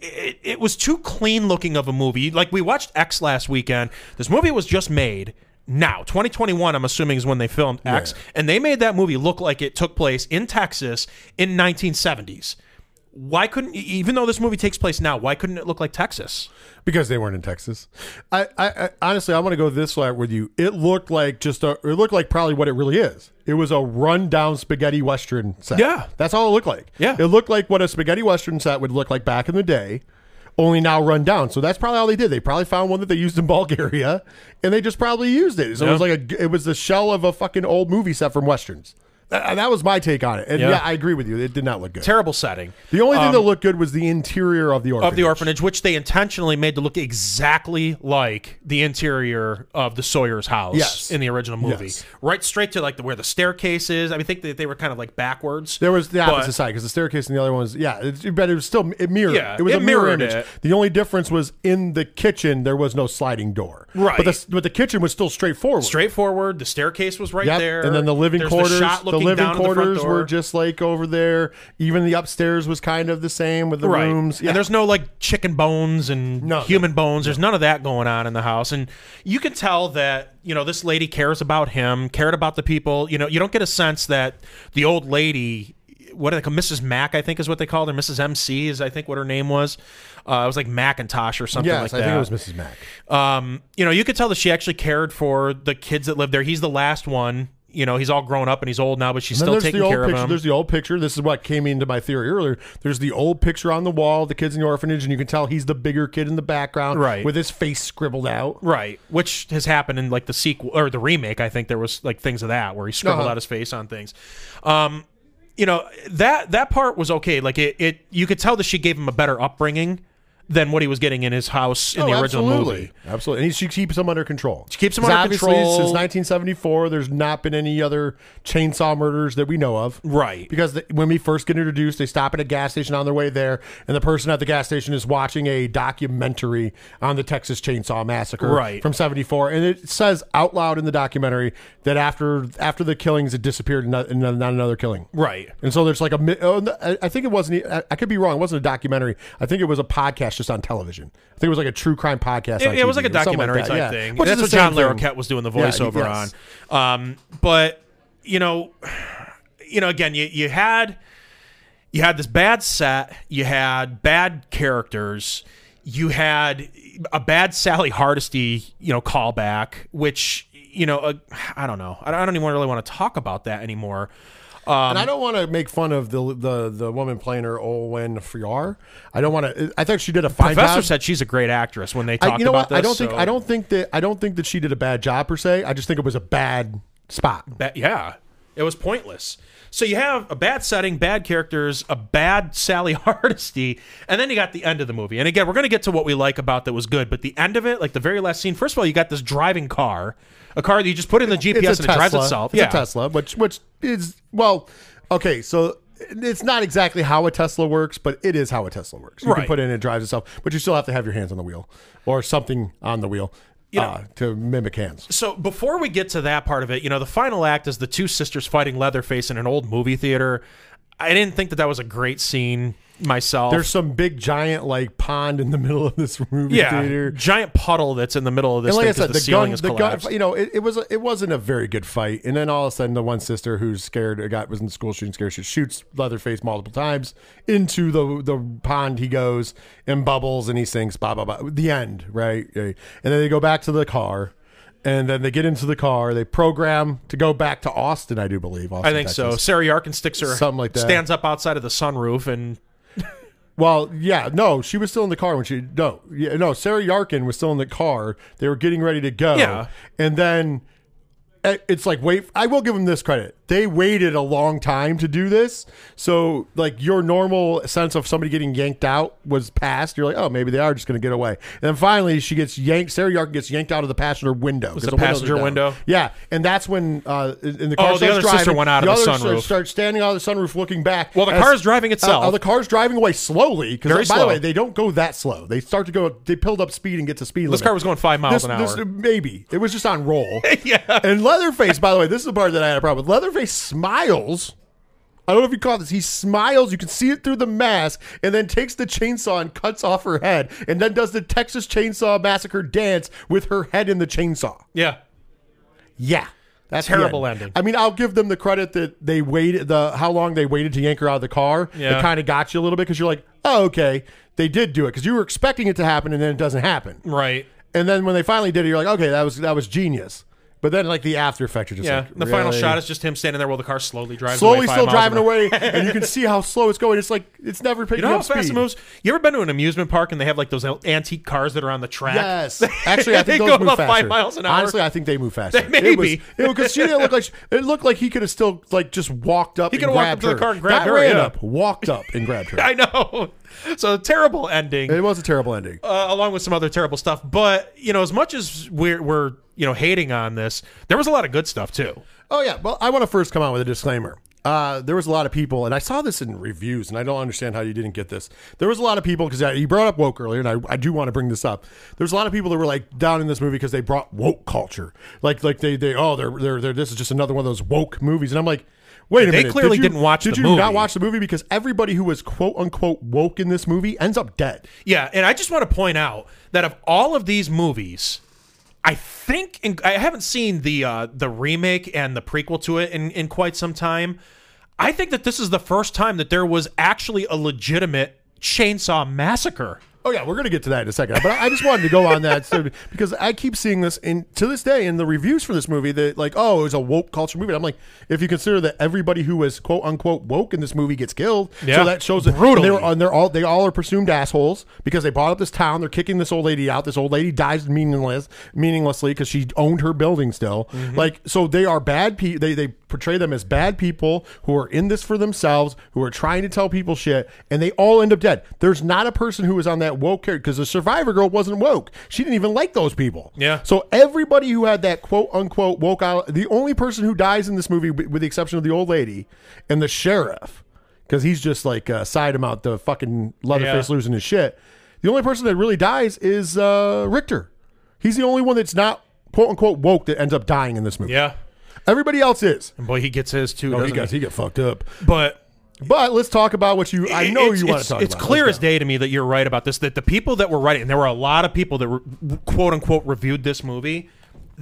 It, it was too clean looking of a movie. Like we watched X last weekend. This movie was just made now, 2021. I'm assuming is when they filmed X, and they made that movie look like it took place in Texas in 1970s. Why couldn't, even though this movie takes place now, why couldn't it look like Texas? because they weren't in Texas. I, I, I honestly, I want to go this way with you. It looked like just a. It looked like probably what it really is. It was a rundown spaghetti western set. Yeah. that's all it looked like. Yeah. it looked like what a spaghetti western set would look like back in the day. Only now run down. So that's probably all they did. They probably found one that they used in Bulgaria, and they just probably used it. So it was like a. It was the shell of a fucking old movie set from westerns. That, that was my take on it. And Yeah. yeah. I agree with you. It did not look good. Terrible setting. The only thing that um, looked good was the interior of the orphanage. of the orphanage, which they intentionally made to look exactly like the interior of the Sawyer's house Yes. in the original movie. Yes. Right straight to like the, where the staircase is. I mean, I think that they were kind of like backwards. There was the But- opposite side because the staircase and the other one was yeah, it, but it was still it mirrored. Yeah, it was it a mirror mirrored image. it. The only difference was in the kitchen there was no sliding door. Right. but the but the kitchen was still straightforward. Straightforward. The staircase was right Yep. there. And then the living There's quarters, the, living down at the quarters were just like over there. Even the upstairs was kind of the same with the right. rooms. Yeah. And there's no like chicken bones and No, human bones. There's none of that going on in the house. And you can tell that, you know, this lady cares about him, cared about the people. You know, you don't get a sense that the old lady, what call Mrs. Mac, I think is what they called her. Mrs. MC is, I think, what her name was. Uh, it was like Macintosh or something yes, like I that. I think it was Mrs. Mack. um, you know, you could tell that she actually cared for the kids that lived there. He's the last one. You know, he's all grown up and he's old now, but she's still taking care of him. There's the old picture. This is what came into my theory earlier. There's the old picture on the wall, the kids in the orphanage, and you can tell he's the bigger kid in the background, Right. with his face scribbled out. Right, which has happened in like the sequel or the remake. I think there was like things of that where he scribbled Uh-huh. out his face on things. Um, you know that that part was okay. Like it, it, you could tell that she gave him a better upbringing than what he was getting in his house in oh, the Oh, original absolutely. movie. Absolutely. And he, she keeps him under control. She keeps him under control. Since 1974, there's not been any other chainsaw murders that we know of. Right. Because the, when we first get introduced, they stop at a gas station on their way there, and the person at the gas station is watching a documentary on the Texas Chainsaw Massacre Right. from 74. And it says out loud in the documentary that after after the killings, it disappeared and not, not another killing. Right. And so there's like a, oh, I think it wasn't, I- I could be wrong. It wasn't a documentary. I think it was a podcast just on television. I think it was like a true crime podcast. It, it was like a documentary that, type yeah. thing. Which That's what John. Larroquette was doing the Yeah, voiceover yes. on. Um, but you know, you know, again, you you had you had this bad set, you had bad characters, you had a bad Sally Hardesty, you know, callback, which you know, uh, I don't know, I don't even really want to talk about that anymore. Um, and I don't want to make fun of the the the woman playing her Olwen Friar. I don't want to. I think she did a fine Professor job. said she's a great actress when they talked I, you know about what? I don't think I don't think that I don't think that she did a bad job per se. I just think it was a bad spot. That, yeah, it was pointless. So you have a bad setting, bad characters, a bad Sally Hardesty, and then you got the end of the movie. And again, we're going to get to what we like about that was good, but the end of it, like the very last scene, first of all, you got this driving car, a car that you just put in the GPS and it drives itself. It's yeah, a Tesla, which which is well, okay. So it's not exactly how a Tesla works, but it is how a Tesla works. You Right. can put it in, it drives itself, but you still have to have your hands on the wheel or something on the wheel You know- uh, to mimic hands. So before we get to that part of it, you know, the final act is the two sisters fighting Leatherface in an old movie theater. I didn't think that that was a great scene myself. There's some big giant like pond in the middle of this movie yeah, theater. giant puddle that's in the middle of this And like thing I said, the, the, gun, the gun, you know, it, it was it wasn't a very good fight. And then all of a sudden, the one sister who's scared, got was in the school shooting scared, she shoots Leatherface multiple times into the the pond. He goes and bubbles, and he sings blah blah blah. The end, right? And then they go back to the car, and then they get into the car. They program to go back to Austin, I do believe. Austin, I think so. Texas. Sarah Yarkin sticks her Something like that. stands up outside of the sunroof and Well, yeah, no, she was still in the car when she no, yeah, no. Sarah Yarkin was still in the car. They were getting ready to go. Yeah. and then eh, it's like wait. I will give them this credit. They waited a long time to do this, so like your normal sense of somebody getting yanked out was passed. You're like, oh, maybe they are just going to get away. And then finally, she gets yanked. Sarah Yarkin gets yanked out of the passenger window. Was 'cause it the windows passenger window? Yeah, and that's when uh, in the car Oh, the other sister went out of the other sister sunroof. Starts standing out of the sunroof, looking back. Well, the as- car's driving itself. Uh, uh, the car's driving away slowly. Very Because by slow. the way, they don't go that slow. They start to go. They build up speed and get to speed limit. This car was going five miles This- an this- hour. maybe it was just on roll. yeah. And Leatherface, by the way, this is the part that I had a problem with. Leatherface smiles. I don't know if you caught this. He smiles. You can see it through the mask, and then takes the chainsaw and cuts off her head, and then does the Texas Chainsaw Massacre dance with her head in the chainsaw. Yeah. Yeah. That's Terrible end. ending. I mean, I'll give them the credit that they waited the how long they waited to yank her out of the car. Yeah. It kind of got you a little bit because you're like, oh, okay, they did do it because you were expecting it to happen and then it doesn't happen. Right. And then when they finally did it, you're like, okay, that was that was genius. But then like the after effects are just Yeah. like, the final really? shot is just him standing there while the car slowly drives slowly away still driving away, and you can see how slow it's going. It's like it's never picking You know how up fast speed. it moves? You ever been to an amusement park and they have like those antique cars that are on the track? Yes, actually, I They think those go move about faster. five miles an hour. Honestly, I think they move faster. Maybe. it was because she didn't look like she, it looked like he could have still like just walked up. He coulda walked up to the car and grabbed Not her, ran yeah. up, walked up and grabbed her. I know. So terrible ending. it was a terrible ending. uh, along with some other terrible stuff. But you know, as much as we're we're you know hating on this, there was a lot of good stuff too. Oh yeah. Well, I want to first come out with a disclaimer. Uh, there was a lot of people, and I saw this in reviews, and I don't understand how you didn't get this. There was a lot of people because you brought up woke earlier, and I, I do want to bring this up. There's a lot of people that were like down in this movie because they brought woke culture, like like they they oh they're they're, they're this is just another one of those woke movies, and I'm like. Wait a They minute. clearly did you- didn't watch Did the you not watch the movie? Because everybody who was quote unquote woke in this movie ends up dead. Yeah, and I just want to point out that of all of these movies, I think in, I haven't seen the uh, the remake and the prequel to it in, in quite some time. I think that this is the first time that there was actually a legitimate chainsaw massacre. Oh yeah, we're gonna get to that in a second. But I I just wanted to go on that so- because I keep seeing this in to this day in the reviews for this movie that like, oh, it was a woke culture movie. And I'm like, if you consider that everybody who was quote unquote woke in this movie gets killed, Yeah. so that shows that Brutally. They were, and they're all they all are presumed assholes because they bought up this town. They're kicking this old lady out. This old lady dies meaningless, meaninglessly because she owned her building still. Mm-hmm. Like, so they are bad people. They they portray them as bad people who are in this for themselves, who are trying to tell people shit, and they all end up dead. There's not a person who was on that woke character because the survivor girl wasn't woke. She didn't even like those people. Yeah. So everybody who had that quote unquote woke out, the only person who dies in this movie, with the exception of the old lady and the sheriff, because he's just like uh, side him out the fucking Leatherface Yeah. losing his shit. The only person that really dies is uh, Richter. He's the only one that's not quote unquote woke that ends up dying in this movie. Yeah. Everybody else is. And boy, he gets his too. Oh, he gets he? he get fucked up. But But let's talk about what you. I know it's, you want to talk about. It's about. clear as day to me that you're right about this. That the people that were writing, and there were a lot of people that were quote unquote reviewed this movie.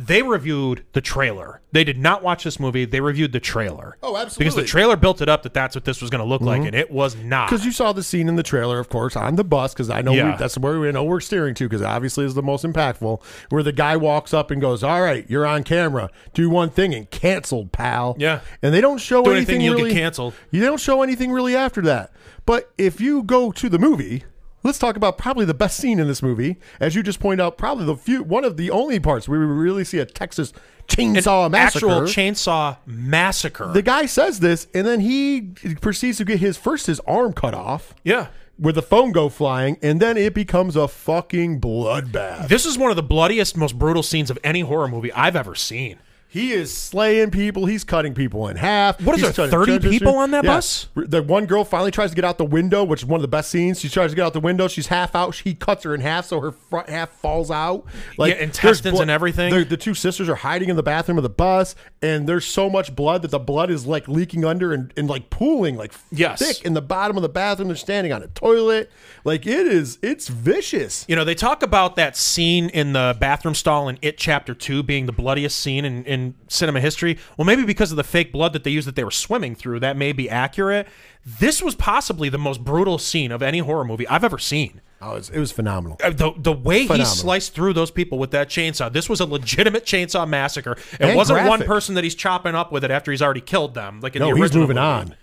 They reviewed the trailer. They did not watch this movie. They reviewed the trailer. Oh, absolutely. Because the trailer built it up that that's what this was going to look like, mm-hmm. and it was not. Because you saw the scene in the trailer, of course, on the bus. Because I know Yeah. we, that's where we know we're steering to. Because obviously is the most impactful. Where the guy walks up and goes, "All right, you're on camera. Do one thing and canceled, pal." Yeah. And they don't show Do anything, anything, you'll get really. canceled. You don't show anything really after that. But if you go to the movie, let's talk about probably the best scene in this movie. As you just point out, probably the few one of the only parts where we really see a Texas chainsaw massacre. actual chainsaw massacre. the guy says this, and then he proceeds to get his first his arm cut off yeah. with the phone go flying, and then it becomes a fucking bloodbath. This is one of the bloodiest, most brutal scenes of any horror movie I've ever seen. He is slaying people. He's cutting people in half. What is He's there, 30 people on that Yeah. bus? The one girl finally tries to get out the window, which is one of the best scenes. She tries to get out the window. She's half out. He cuts her in half, so her front half falls out. Like Yeah, intestines blood- and everything. The, the two sisters are hiding in the bathroom of the bus, and there's so much blood that the blood is like leaking under and, and like pooling like Yes. thick in the bottom of the bathroom. They're standing on a toilet. Like it is. It's vicious. You know, they talk about that scene in the bathroom stall in It Chapter 2 being the bloodiest scene in, in cinema history. Well, maybe because of the fake blood that they used that they were swimming through, that may be accurate. This was possibly the most brutal scene of any horror movie I've ever seen. Oh, it was phenomenal. Uh, The, the way he sliced through those people with that chainsaw, this was a legitimate chainsaw massacre. It And wasn't one person that he's chopping up with it after he's already killed them. Like in No, the he's moving movie. on.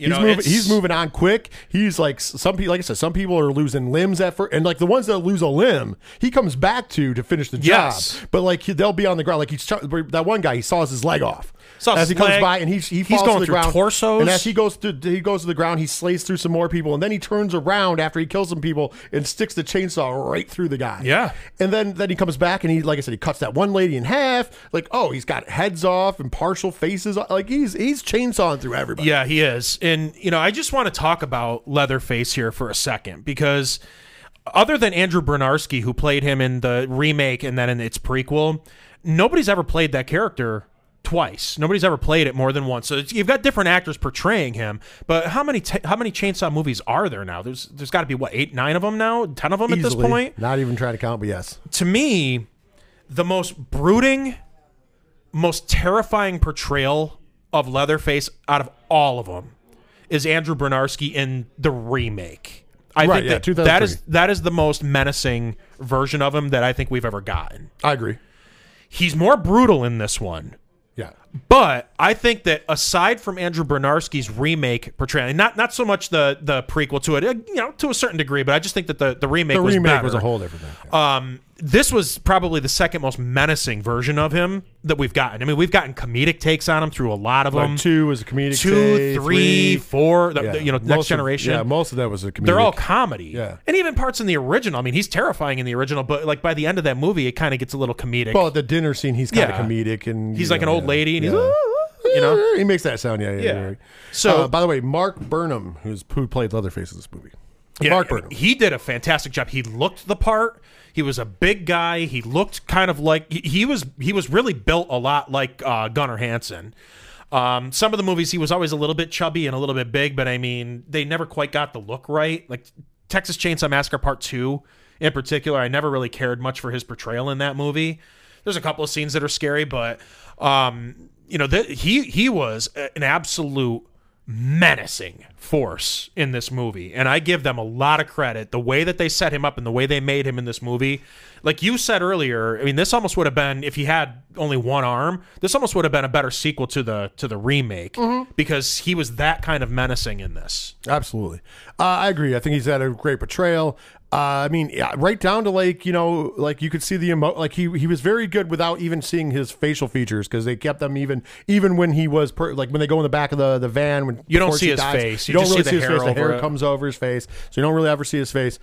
You he's know, moving. He's moving on quick. He's like some people. Like I said, some people are losing limbs at first, and like the ones that lose a limb, he comes back to to finish the job. Yes. But like he, they'll be on the ground. Like he's that one guy. He saws his leg off. Saws as he comes by, and he he He's falls going to the through ground. torsos. And as he goes to he goes to the ground, he slays through some more people, and then he turns around after he kills some people and sticks the chainsaw right through the guy. Yeah. And then then he comes back and he like I said, he cuts that one lady in half. Like oh, he's got heads off and partial faces. Like he's he's chainsawing through everybody. Yeah, he is. And, you know, I just want to talk about Leatherface here for a second because other than Andrew Bryniarski, who played him in the remake and then in its prequel, nobody's ever played that character twice. Nobody's ever played it more than once. So it's, you've got different actors portraying him. But how many ta how many chainsaw movies are there now? There's there's got to be what eight, nine of them now, ten of them at this point. Not even trying to count, but yes. To me, the most brooding, most terrifying portrayal of Leatherface out of all of them is Andrew Bryniarski in the remake. I Right, think yeah, that, that is that is the most menacing version of him that I think we've ever gotten. I agree. He's more brutal in this one. But I think that aside from Andrew Bryniarski's remake portrayal, not not so much the the prequel to it, uh, you know, to a certain degree, but I just think that the the remake The was remake better. was a whole different thing. Um, this was probably the second most menacing version of him that we've gotten. I mean, we've gotten comedic takes on him through a lot of Like them. two was a comedic. Two, take, three. The, Yeah. the- you know, Most next of- generation. yeah, most of that was a comedic. they're all comedy. Yeah. and even parts in the original. I mean, he's terrifying in the original, but like by the end of that movie, it kind of gets a little comedic. Well, at the dinner scene, he's kind of Yeah. comedic, and he's like know, an old yeah. lady, and he's you know. he makes that sound. Yeah, yeah. Yeah. yeah. So- Uh, by the way, Mark Burnham, who's who played Leatherface in this movie. Yeah, Mark Burnham. He did a fantastic job. He looked the part. He was a big guy. He looked kind of like he, he was. He was really built a lot like uh, Gunnar Hansen. Um, some of the movies he was always a little bit chubby and a little bit big, but I mean they never quite got the look right. Like Texas Chainsaw Massacre Part Two, in particular, I never really cared much for his portrayal in that movie. There's a couple of scenes that are scary, but um, you know he he was an absolute menacing force in this movie. And i give them a lot of credit. The way that they set him up and the way they made him in this movie like you said earlier i mean this almost would have been if he had only one arm this almost would have been a better sequel to the to the remake because he was that kind of menacing in this. Absolutely, uh, I agree. I think he's had a great portrayal. Uh, I mean, yeah, right down to like you know, like you could see the emo. Like he he was very good without even seeing his facial features because they kept them even even when he was per, like when they go in the back of the the van when You don't see his dies, face. You, You don't really see his face. The hair comes over his face, so you don't really ever see his face.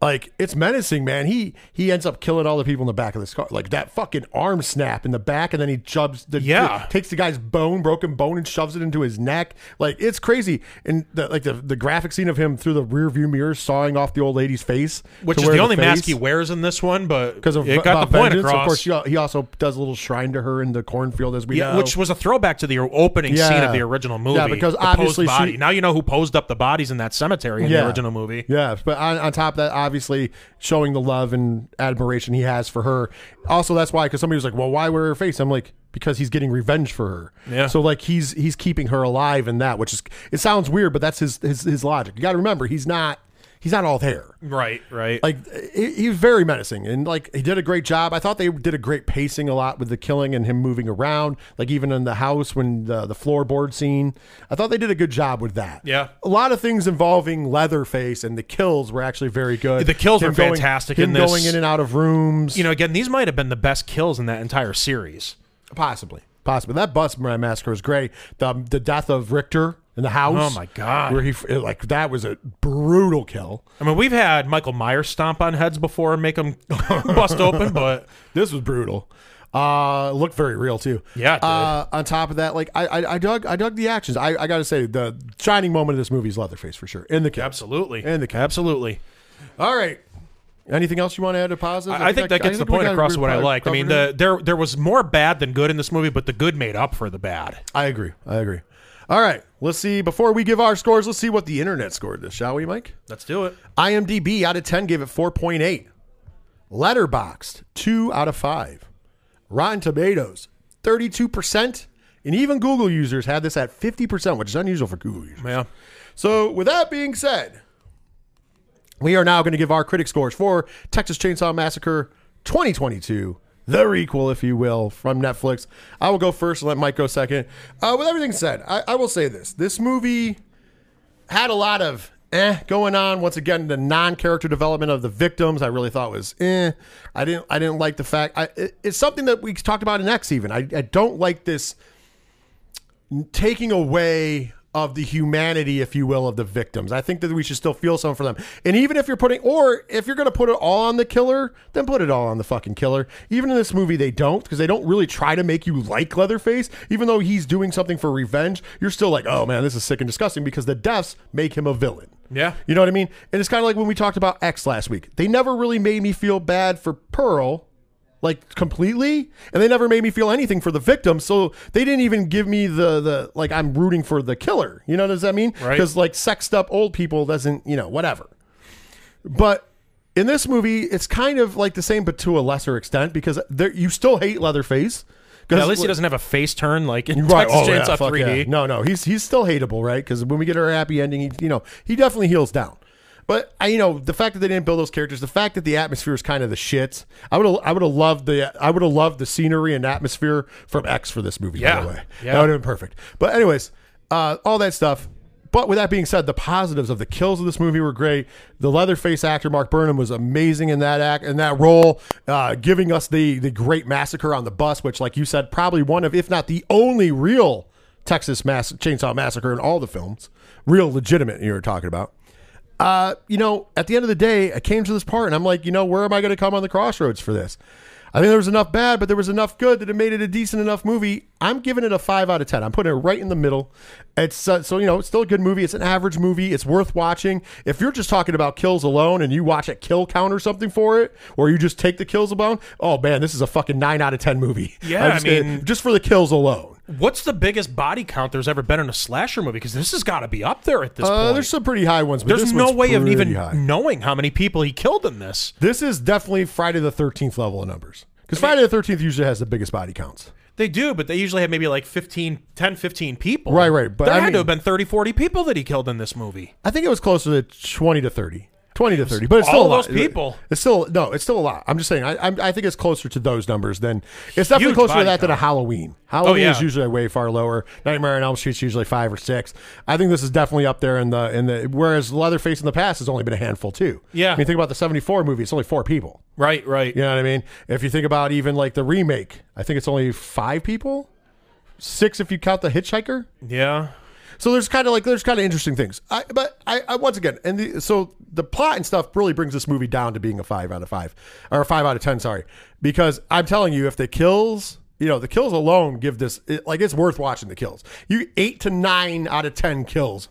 Like it's menacing, man. He he ends up killing all the people in the back of this car. Like that fucking arm snap in the back, and then he jumps the Yeah. takes the guy's bone, broken bone, and shoves it into his neck. Like it's crazy. And the, like the the graphic scene of him through the rear view mirror sawing off the old lady's face, Which to is the only mask face he wears in this one, but because of it got the point vengeance. across. Of course, he he also does a little shrine to her in the cornfield, as we yeah, know. which was a throwback to the opening scene of the original movie. Yeah, because the posed obviously she- body. now you know who posed up the bodies in that cemetery in the original movie. Yeah, but on, on top of that, obviously showing the love and admiration he has for her. Also, that's why because somebody was like, "Well, why wear her face?" I'm like, because he's getting revenge for her. Yeah. So like he's he's keeping her alive in that, which is it sounds weird, but that's his his, his logic. You got to remember, he's not he's not all there. Right, right. Like he, he was very menacing, and like he did a great job. I thought they did a great pacing a lot with the killing and him moving around. Like even in the house when the the floorboard scene, I thought they did a good job with that. Yeah. a lot of things involving Leatherface and the kills were actually very good. The kills Him were going- fantastic Him in this. going in and out of rooms, you know, again, these might have been the best kills in that entire series. possibly, possibly that bus massacre was great. The the death of Richter in the house. Oh, my God. where he like that was a brutal kill. I mean, we've had Michael Myers stomp on heads before and make them bust open, but This was brutal. Uh, looked very real too. Yeah. Uh, on top of that, like I, I, I dug, I dug the actions. I, I got to say, the shining moment of this movie is Leatherface for sure. In the kill. absolutely, in the kill. absolutely. All right. Anything else you want to add to positive? I, I think that gets the point across what I liked. I mean, the, there there was more bad than good in this movie, but the good made up for the bad. I agree. I agree. All right. Let's see. Before we give our scores, let's see what the internet scored this, shall we, Mike? Let's do it. IMDb out of 10 gave it 4.8. Letterboxd, 2 out of 5. Rotten Tomatoes, 32%. And even Google users had this at 50%, which is unusual for Google users. Yeah. So, with that being said, we are now going to give our critic scores for Texas Chainsaw Massacre 2022, the requel, if you will, from Netflix. I will go first and let Mike go second. Uh, with everything said, I, I will say this: this movie had a lot of eh going on. Once again, the non-character development of the victims, I really thought was eh. I didn't, I didn't like the fact. I, it- it's something that we talked about in X. Even I, I don't like this taking away of the humanity, if you will, of the victims. I think that we should still feel something for them. And even if you're putting, or if you're going to put it all on the killer, then put it all on the fucking killer. Even in this movie, they don't because they don't really try to make you like Leatherface. Even though he's doing something for revenge, you're still like, oh man, this is sick and disgusting because the deaths make him a villain. Yeah. You know what I mean? And it's kind of like when we talked about X last week. They never really made me feel bad for Pearl, like completely, and they never made me feel anything for the victim. So they didn't even give me the the like I'm rooting for the killer. You know what does that mean? Right. Because like sexed up old people doesn't you know whatever. But in this movie, it's kind of like the same, but to a lesser extent because there, you still hate Leatherface. 'Cause- at least he doesn't have a face turn like in Right. Texas Oh, Chainsaw fuck 3D. yeah. No, no, he's he's still hateable, right? Because when we get our happy ending, he, you know, he definitely heals down. But I, you know, the fact that they didn't build those characters, the fact that the atmosphere is kind of the shit. I would have, I would have loved the, I would have loved the scenery and atmosphere from X for this movie. Yeah. By the way, Yeah. that would have been perfect. But anyways, uh, all that stuff. But with that being said, the positives of the kills of this movie were great. The Leatherface actor Mark Burnham was amazing in that act in that role, uh, giving us the the great massacre on the bus, which, like you said, probably one of, if not the only real Texas mass- Chainsaw Massacre in all the films, real legitimate. You were talking about. Uh, you know, at the end of the day, I came to this part and I'm like, you know, where am I going to come on the crossroads for this? I think there was enough bad, but there was enough good that it made it a decent enough movie. I'm giving it a five out of ten. I'm putting it right in the middle. It's uh, so you know, it's still a good movie. It's an average movie. It's worth watching. If you're just talking about kills alone and you watch a kill count or something for it, or you just take the kills alone, oh man, this is a fucking nine out of ten movie. Yeah, I mean- just for the kills alone. What's the biggest body count there's ever been in a slasher movie? Because this has got to be up there at this Uh, point. there's some pretty high ones, but There's no way of even high. knowing how many people he killed in this. This is definitely Friday the 13th level of numbers. Because Friday the 13th usually has the biggest body counts. They do, but they usually have maybe like 15, 10, 15 people. Right, right, but there I had mean- to have been 30, 40 people that he killed in this movie. I think it was closer to 20 to 30. 20 to 30, but it's All still a of lot. those people. It's still no, it's still a lot. I'm just saying. I I'm, I think it's closer to those numbers than it's definitely Huge closer to body that than a count. Oh, Halloween. Halloween yeah. is usually way far lower. Nightmare on Elm Street's usually five or six. I think this is definitely up there in the in the. Whereas Leatherface in the past has only been a handful too. Yeah. I mean, think about the '74 movie. It's only four people. Right, right. You know what I mean? If you think about even like the remake, I think it's only five people, six if you count the hitchhiker. Yeah. So there's kind of like there's kind of interesting things. I, but I, I once again, and the, so the plot and stuff really brings this movie down to being a five out of five or a five out of ten. Sorry, because I'm telling you, if the kills, you know, the kills alone give this it, like it's worth watching. The kills, you eight to nine out of ten kills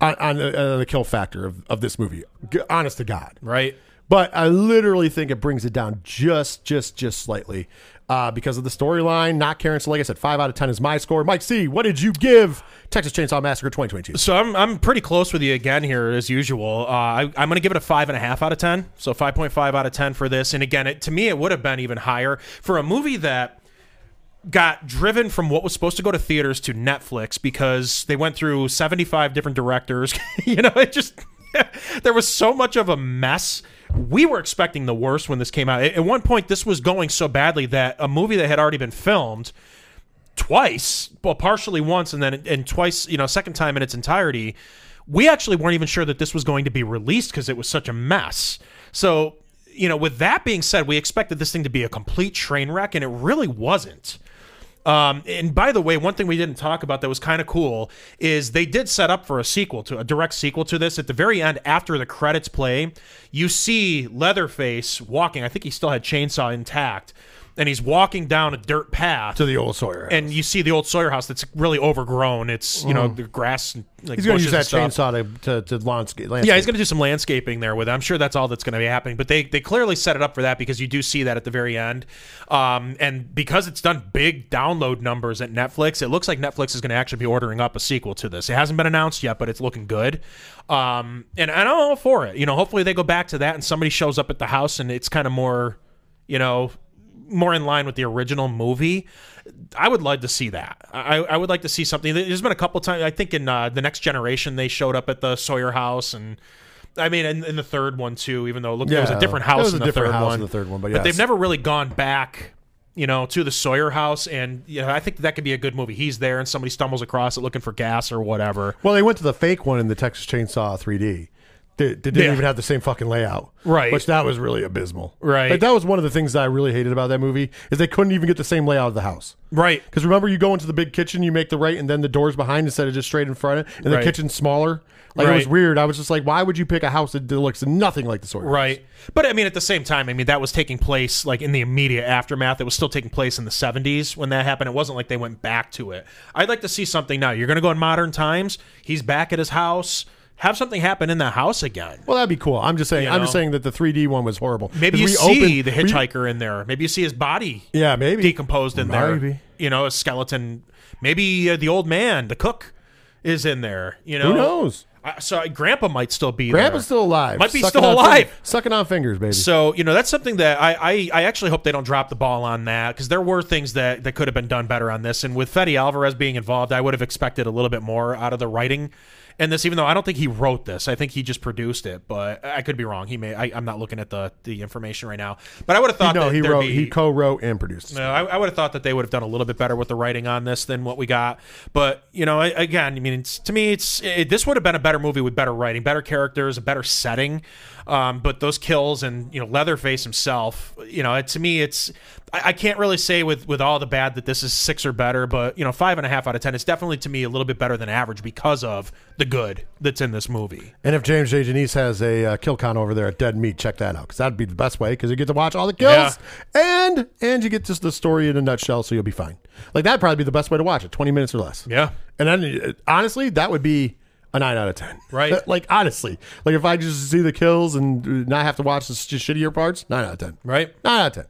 on, on the, uh, the kill factor of, of this movie. Honest to God, Right. but I literally think it brings it down just, just, just slightly uh, because of the storyline. Not caring. So, like I said, five out of ten is my score. Mike C, what did you give Texas Chainsaw Massacre 2022? So I'm I'm pretty close with you again here as usual. Uh, I, I'm going to give it a five and a half out of ten. So 5.5 out of ten for this. And again, it, to me, it would have been even higher for a movie that got driven from what was supposed to go to theaters to Netflix because they went through 75 different directors. you know, it just there was so much of a mess. We were expecting the worst when this came out. At one point, this was going so badly that a movie that had already been filmed twice, well, partially once, and then and twice, you know, second time in its entirety. We actually weren't even sure that this was going to be released because it was such a mess. So, you know, with that being said, we expected this thing to be a complete train wreck, and it really wasn't. Um, and by the way, one thing we didn't talk about that was kind of cool is they did set up for a sequel to a direct sequel to this. At the very end, after the credits play, you see Leatherface walking. I think he still had chainsaw intact, and he's walking down a dirt path To the old Sawyer. House. and you see the old Sawyer house that's really overgrown. It's you know the grass and like Mm. he's going to bushes use that and stuff. chainsaw to, to, to landscape. Yeah, he's going to do some landscaping there with it. I'm sure that's all that's going to be happening. But they they clearly set it up for that because you do see that at the very end, um, and because it's done big download numbers at Netflix, it looks like Netflix is going to actually be ordering up a sequel to this. It hasn't been announced yet, but it's looking good. Um, and, and I'm all for it. You know, hopefully they go back to that and somebody shows up at the house and it's kind of more, you know, more in line with the original movie. I would like to see that. I, I would like to see something. There's been a couple times. I think in uh, the next generation they showed up at the Sawyer house, and I mean in, in the third one too. Even though it looked, it was a Yeah, different it house was in a the different third house one. in the third one, but they've never really gone back. You know, to the Sawyer house, and you know, I think that could be a good movie. He's there, and somebody stumbles across it looking for gas or whatever. Well, they went to the fake one in the Texas Chainsaw 3D. They, they didn't Yeah. even have the same fucking layout, Right. Which that was really abysmal, Right. Like that was one of the things that I really hated about that movie is they couldn't even get the same layout of the house. Right. Because remember, you go into the big kitchen, you make the right, and then the door's behind instead of just straight in front, of, and the Right. kitchen's smaller. Like it was weird. I was just like, why would you pick a house that looks nothing like the house? Right. But I mean, at the same time, I mean, that was taking place like in the immediate aftermath. It was still taking place in the 70s when that happened. It wasn't like they went back to it. I'd like to see something now. You're going to go in modern times. He's back at his house. Have something happen in the house again. Well, that'd be cool. I'm just saying. You I'm just saying that the 3D one was horrible. Maybe you see opened- the we- hitchhiker in there. Maybe you see his body yeah, maybe decomposed in there. Maybe. You know, a skeleton. Maybe uh, the old man, the cook, is in there. You know, Who knows? I, so Grandpa might still be Grandpa's there. still alive. Might be Sucking still alive. fingers- sucking on fingers, baby. So you know that's something that I I, I actually hope they don't drop the ball on that because there were things that that could have been done better on this. And with Fede Alvarez being involved, I would have expected a little bit more out of the writing. And this, even though I don't think he wrote this, I think he just produced it. But I could be wrong. He may. I, I'm not looking at the the information right now. But I would have thought no, that he wrote, be, he co-wrote and produced. no, I, I would have thought that they would have done a little bit better with the writing on this than what we got. But you know, again, I mean, it's, to me, it's it, this would have been a better movie with better writing, better characters, a better setting. Um, but those kills and you know Leatherface himself, you know, it, to me, it's I, I can't really say with with all the bad that this is six or better, but you know, five and a half out of ten. It's definitely to me a little bit better than average because of the good that's in this movie. And if James J. Janisse has a uh, kill count over there at Dead Meat, check that out because that'd be the best way because you get to watch all the kills and and you get just the story in a nutshell, so you'll be fine. Like that'd probably be the best way to watch it, twenty minutes or less. Yeah. And then uh, honestly, that would be a nine out of ten. Right. like honestly, like if I just see the kills and uh, not have to watch the sh- shittier parts, nine out of ten. Right. Nine out of ten.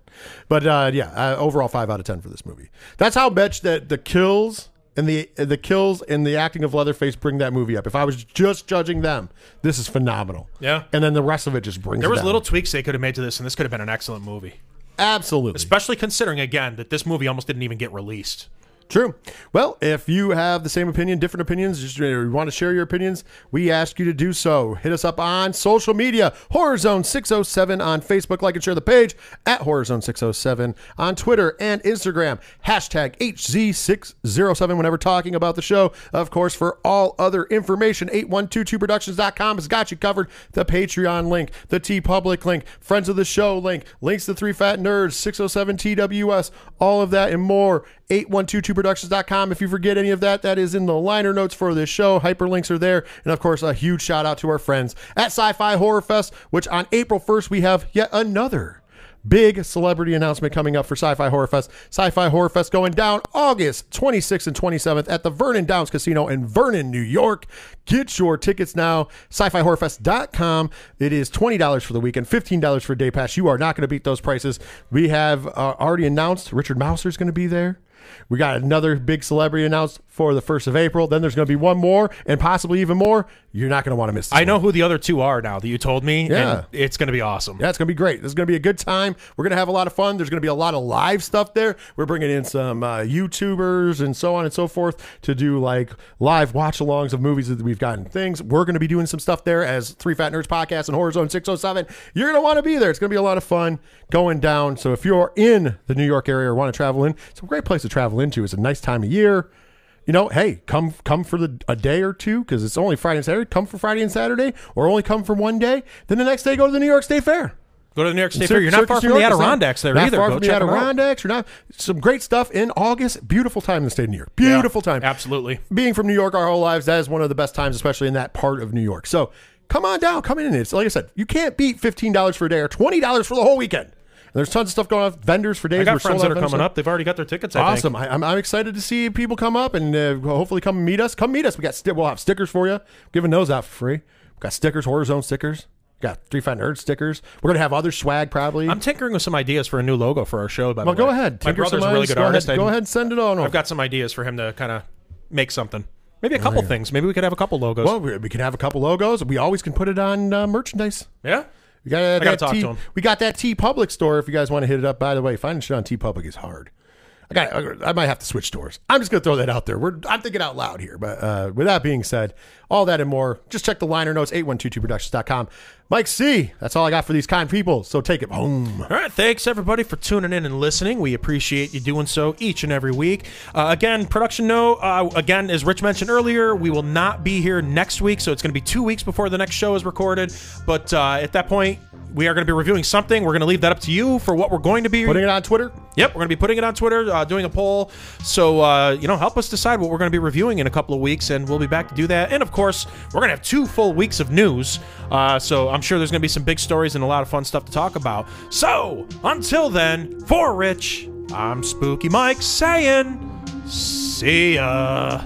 But uh, yeah, uh, overall five out of ten for this movie. That's how much that the kills and the the kills and the acting of Leatherface bring that movie up. If I was just judging them, this is phenomenal. Yeah. And then the rest of it just brings. There was little tweaks they could have made to this, and this could have been an excellent movie. absolutely. Especially considering again that this movie almost didn't even get released. True. Well, if you have the same opinion, different opinions, just uh, you want to share your opinions, we ask you to do so. Hit us up on social media, Horror Zone 607 on Facebook, like and share the page at Horror Zone 607 on Twitter and Instagram, hashtag HZ607 whenever talking about the show. Of course, for all other information, 8122productions.com has got you covered. The Patreon link, the TeePublic link, Friends of the Show link, links to Three Fat Nerds, 607 TWS, all of that and more. 8122productions.com. If you forget any of that, that is in the liner notes for this show. Hyperlinks are there. And of course, a huge shout out to our friends at Sci Fi Horror Fest, which on April 1st, we have yet another big celebrity announcement coming up for Sci-Fi Horror Fest. Sci-Fi Horror Fest going down August 26th and 27th at the Vernon Downs Casino in Vernon, New York. Get your tickets now. Sci-Fi-Horrorfest.com. It is $20 for the weekend, $15 for day pass. You are not going to beat those prices. We have uh, already announced Richard Mouser is going to be there. We got another big celebrity announced for the 1st of April. Then there's going to be one more and possibly even more. You're not going to want to miss this I one. know who the other two are now that you told me. Yeah. And it's going to be awesome. Yeah, it's going to be great. This is going to be a good time. We're going to have a lot of fun. There's going to be a lot of live stuff there. We're bringing in some uh, YouTubers and so on and so forth to do like live watch alongs of movies that we've gotten things. We're going to be doing some stuff there as Three Fat Nerds Podcast and Horror Zone 607. You're going to want to be there. It's going to be a lot of fun going down. So if you're in the New York area or want to travel in, it's a great place to travel into. It's a nice time of year you know, hey, come come for the a day or two because it's only Friday and Saturday. Come for Friday and Saturday, or only come for one day. Then the next day, go to the New York State Fair. Go to the New York State Fair. You're not far from the York not- Adirondacks there not either. Far Go from the check 'em out. Adirondacks. You're not some great stuff in August. Beautiful time in the state of New York. Beautiful time. Absolutely. Being from New York our whole lives, that is one of the best times, especially in that part of New York. So come on down, come in. It's like I said, you can't beat fifteen dollars for a day or twenty dollars for the whole weekend. There's tons of stuff going on. Vendors for days. I We're got friends that are coming stuff. up. They've already got their tickets. I think. Awesome! I, I'm, I'm excited to see people come up and uh, hopefully come meet us. Come meet us. We got sti- we'll have stickers for you. Giving those out for free. We got stickers, Horror Zone stickers. We got Three Fat Nerd stickers. We're gonna have other swag probably. I'm tinkering with some ideas for a new logo for our show. By well, the way, go ahead. My brother's some a really good go artist. Ahead. Go ahead and send it on. I've got some ideas for him to kind of make something. Maybe a couple things. Maybe we could have a couple logos. Well, we, we can have a couple logos. We always can put it on uh, merchandise. yeah. We got uh, gotta that talk T, to him. We got that TeePublic store. If you guys want to hit it up, by the way, finding shit on TeePublic is hard. I got. I might have to switch stores. I'm just gonna throw that out there. We're. I'm thinking out loud here. But uh, with that being said, all that and more, just check the liner notes. 8122productions.com. Mike C. That's all I got for these kind people. So take it home. All right, thanks everybody for tuning in and listening. We appreciate you doing so each and every week. Uh, again, production note. Uh, again, as Rich mentioned earlier, we will not be here next week, so it's going to be two weeks before the next show is recorded. But uh, at that point, we are going to be reviewing something. We're going to leave that up to you for what we're going to be Putting it on Twitter. Yep, we're going to be putting it on Twitter, uh, doing a poll. So, uh, you know, help us decide what we're going to be reviewing in a couple of weeks, and we'll be back to do that. And of course, we're going to have two full weeks of news. Uh, so, I'm sure there's going to be some big stories and a lot of fun stuff to talk about. So, until then, for Rich, I'm Spooky Mike saying, see ya.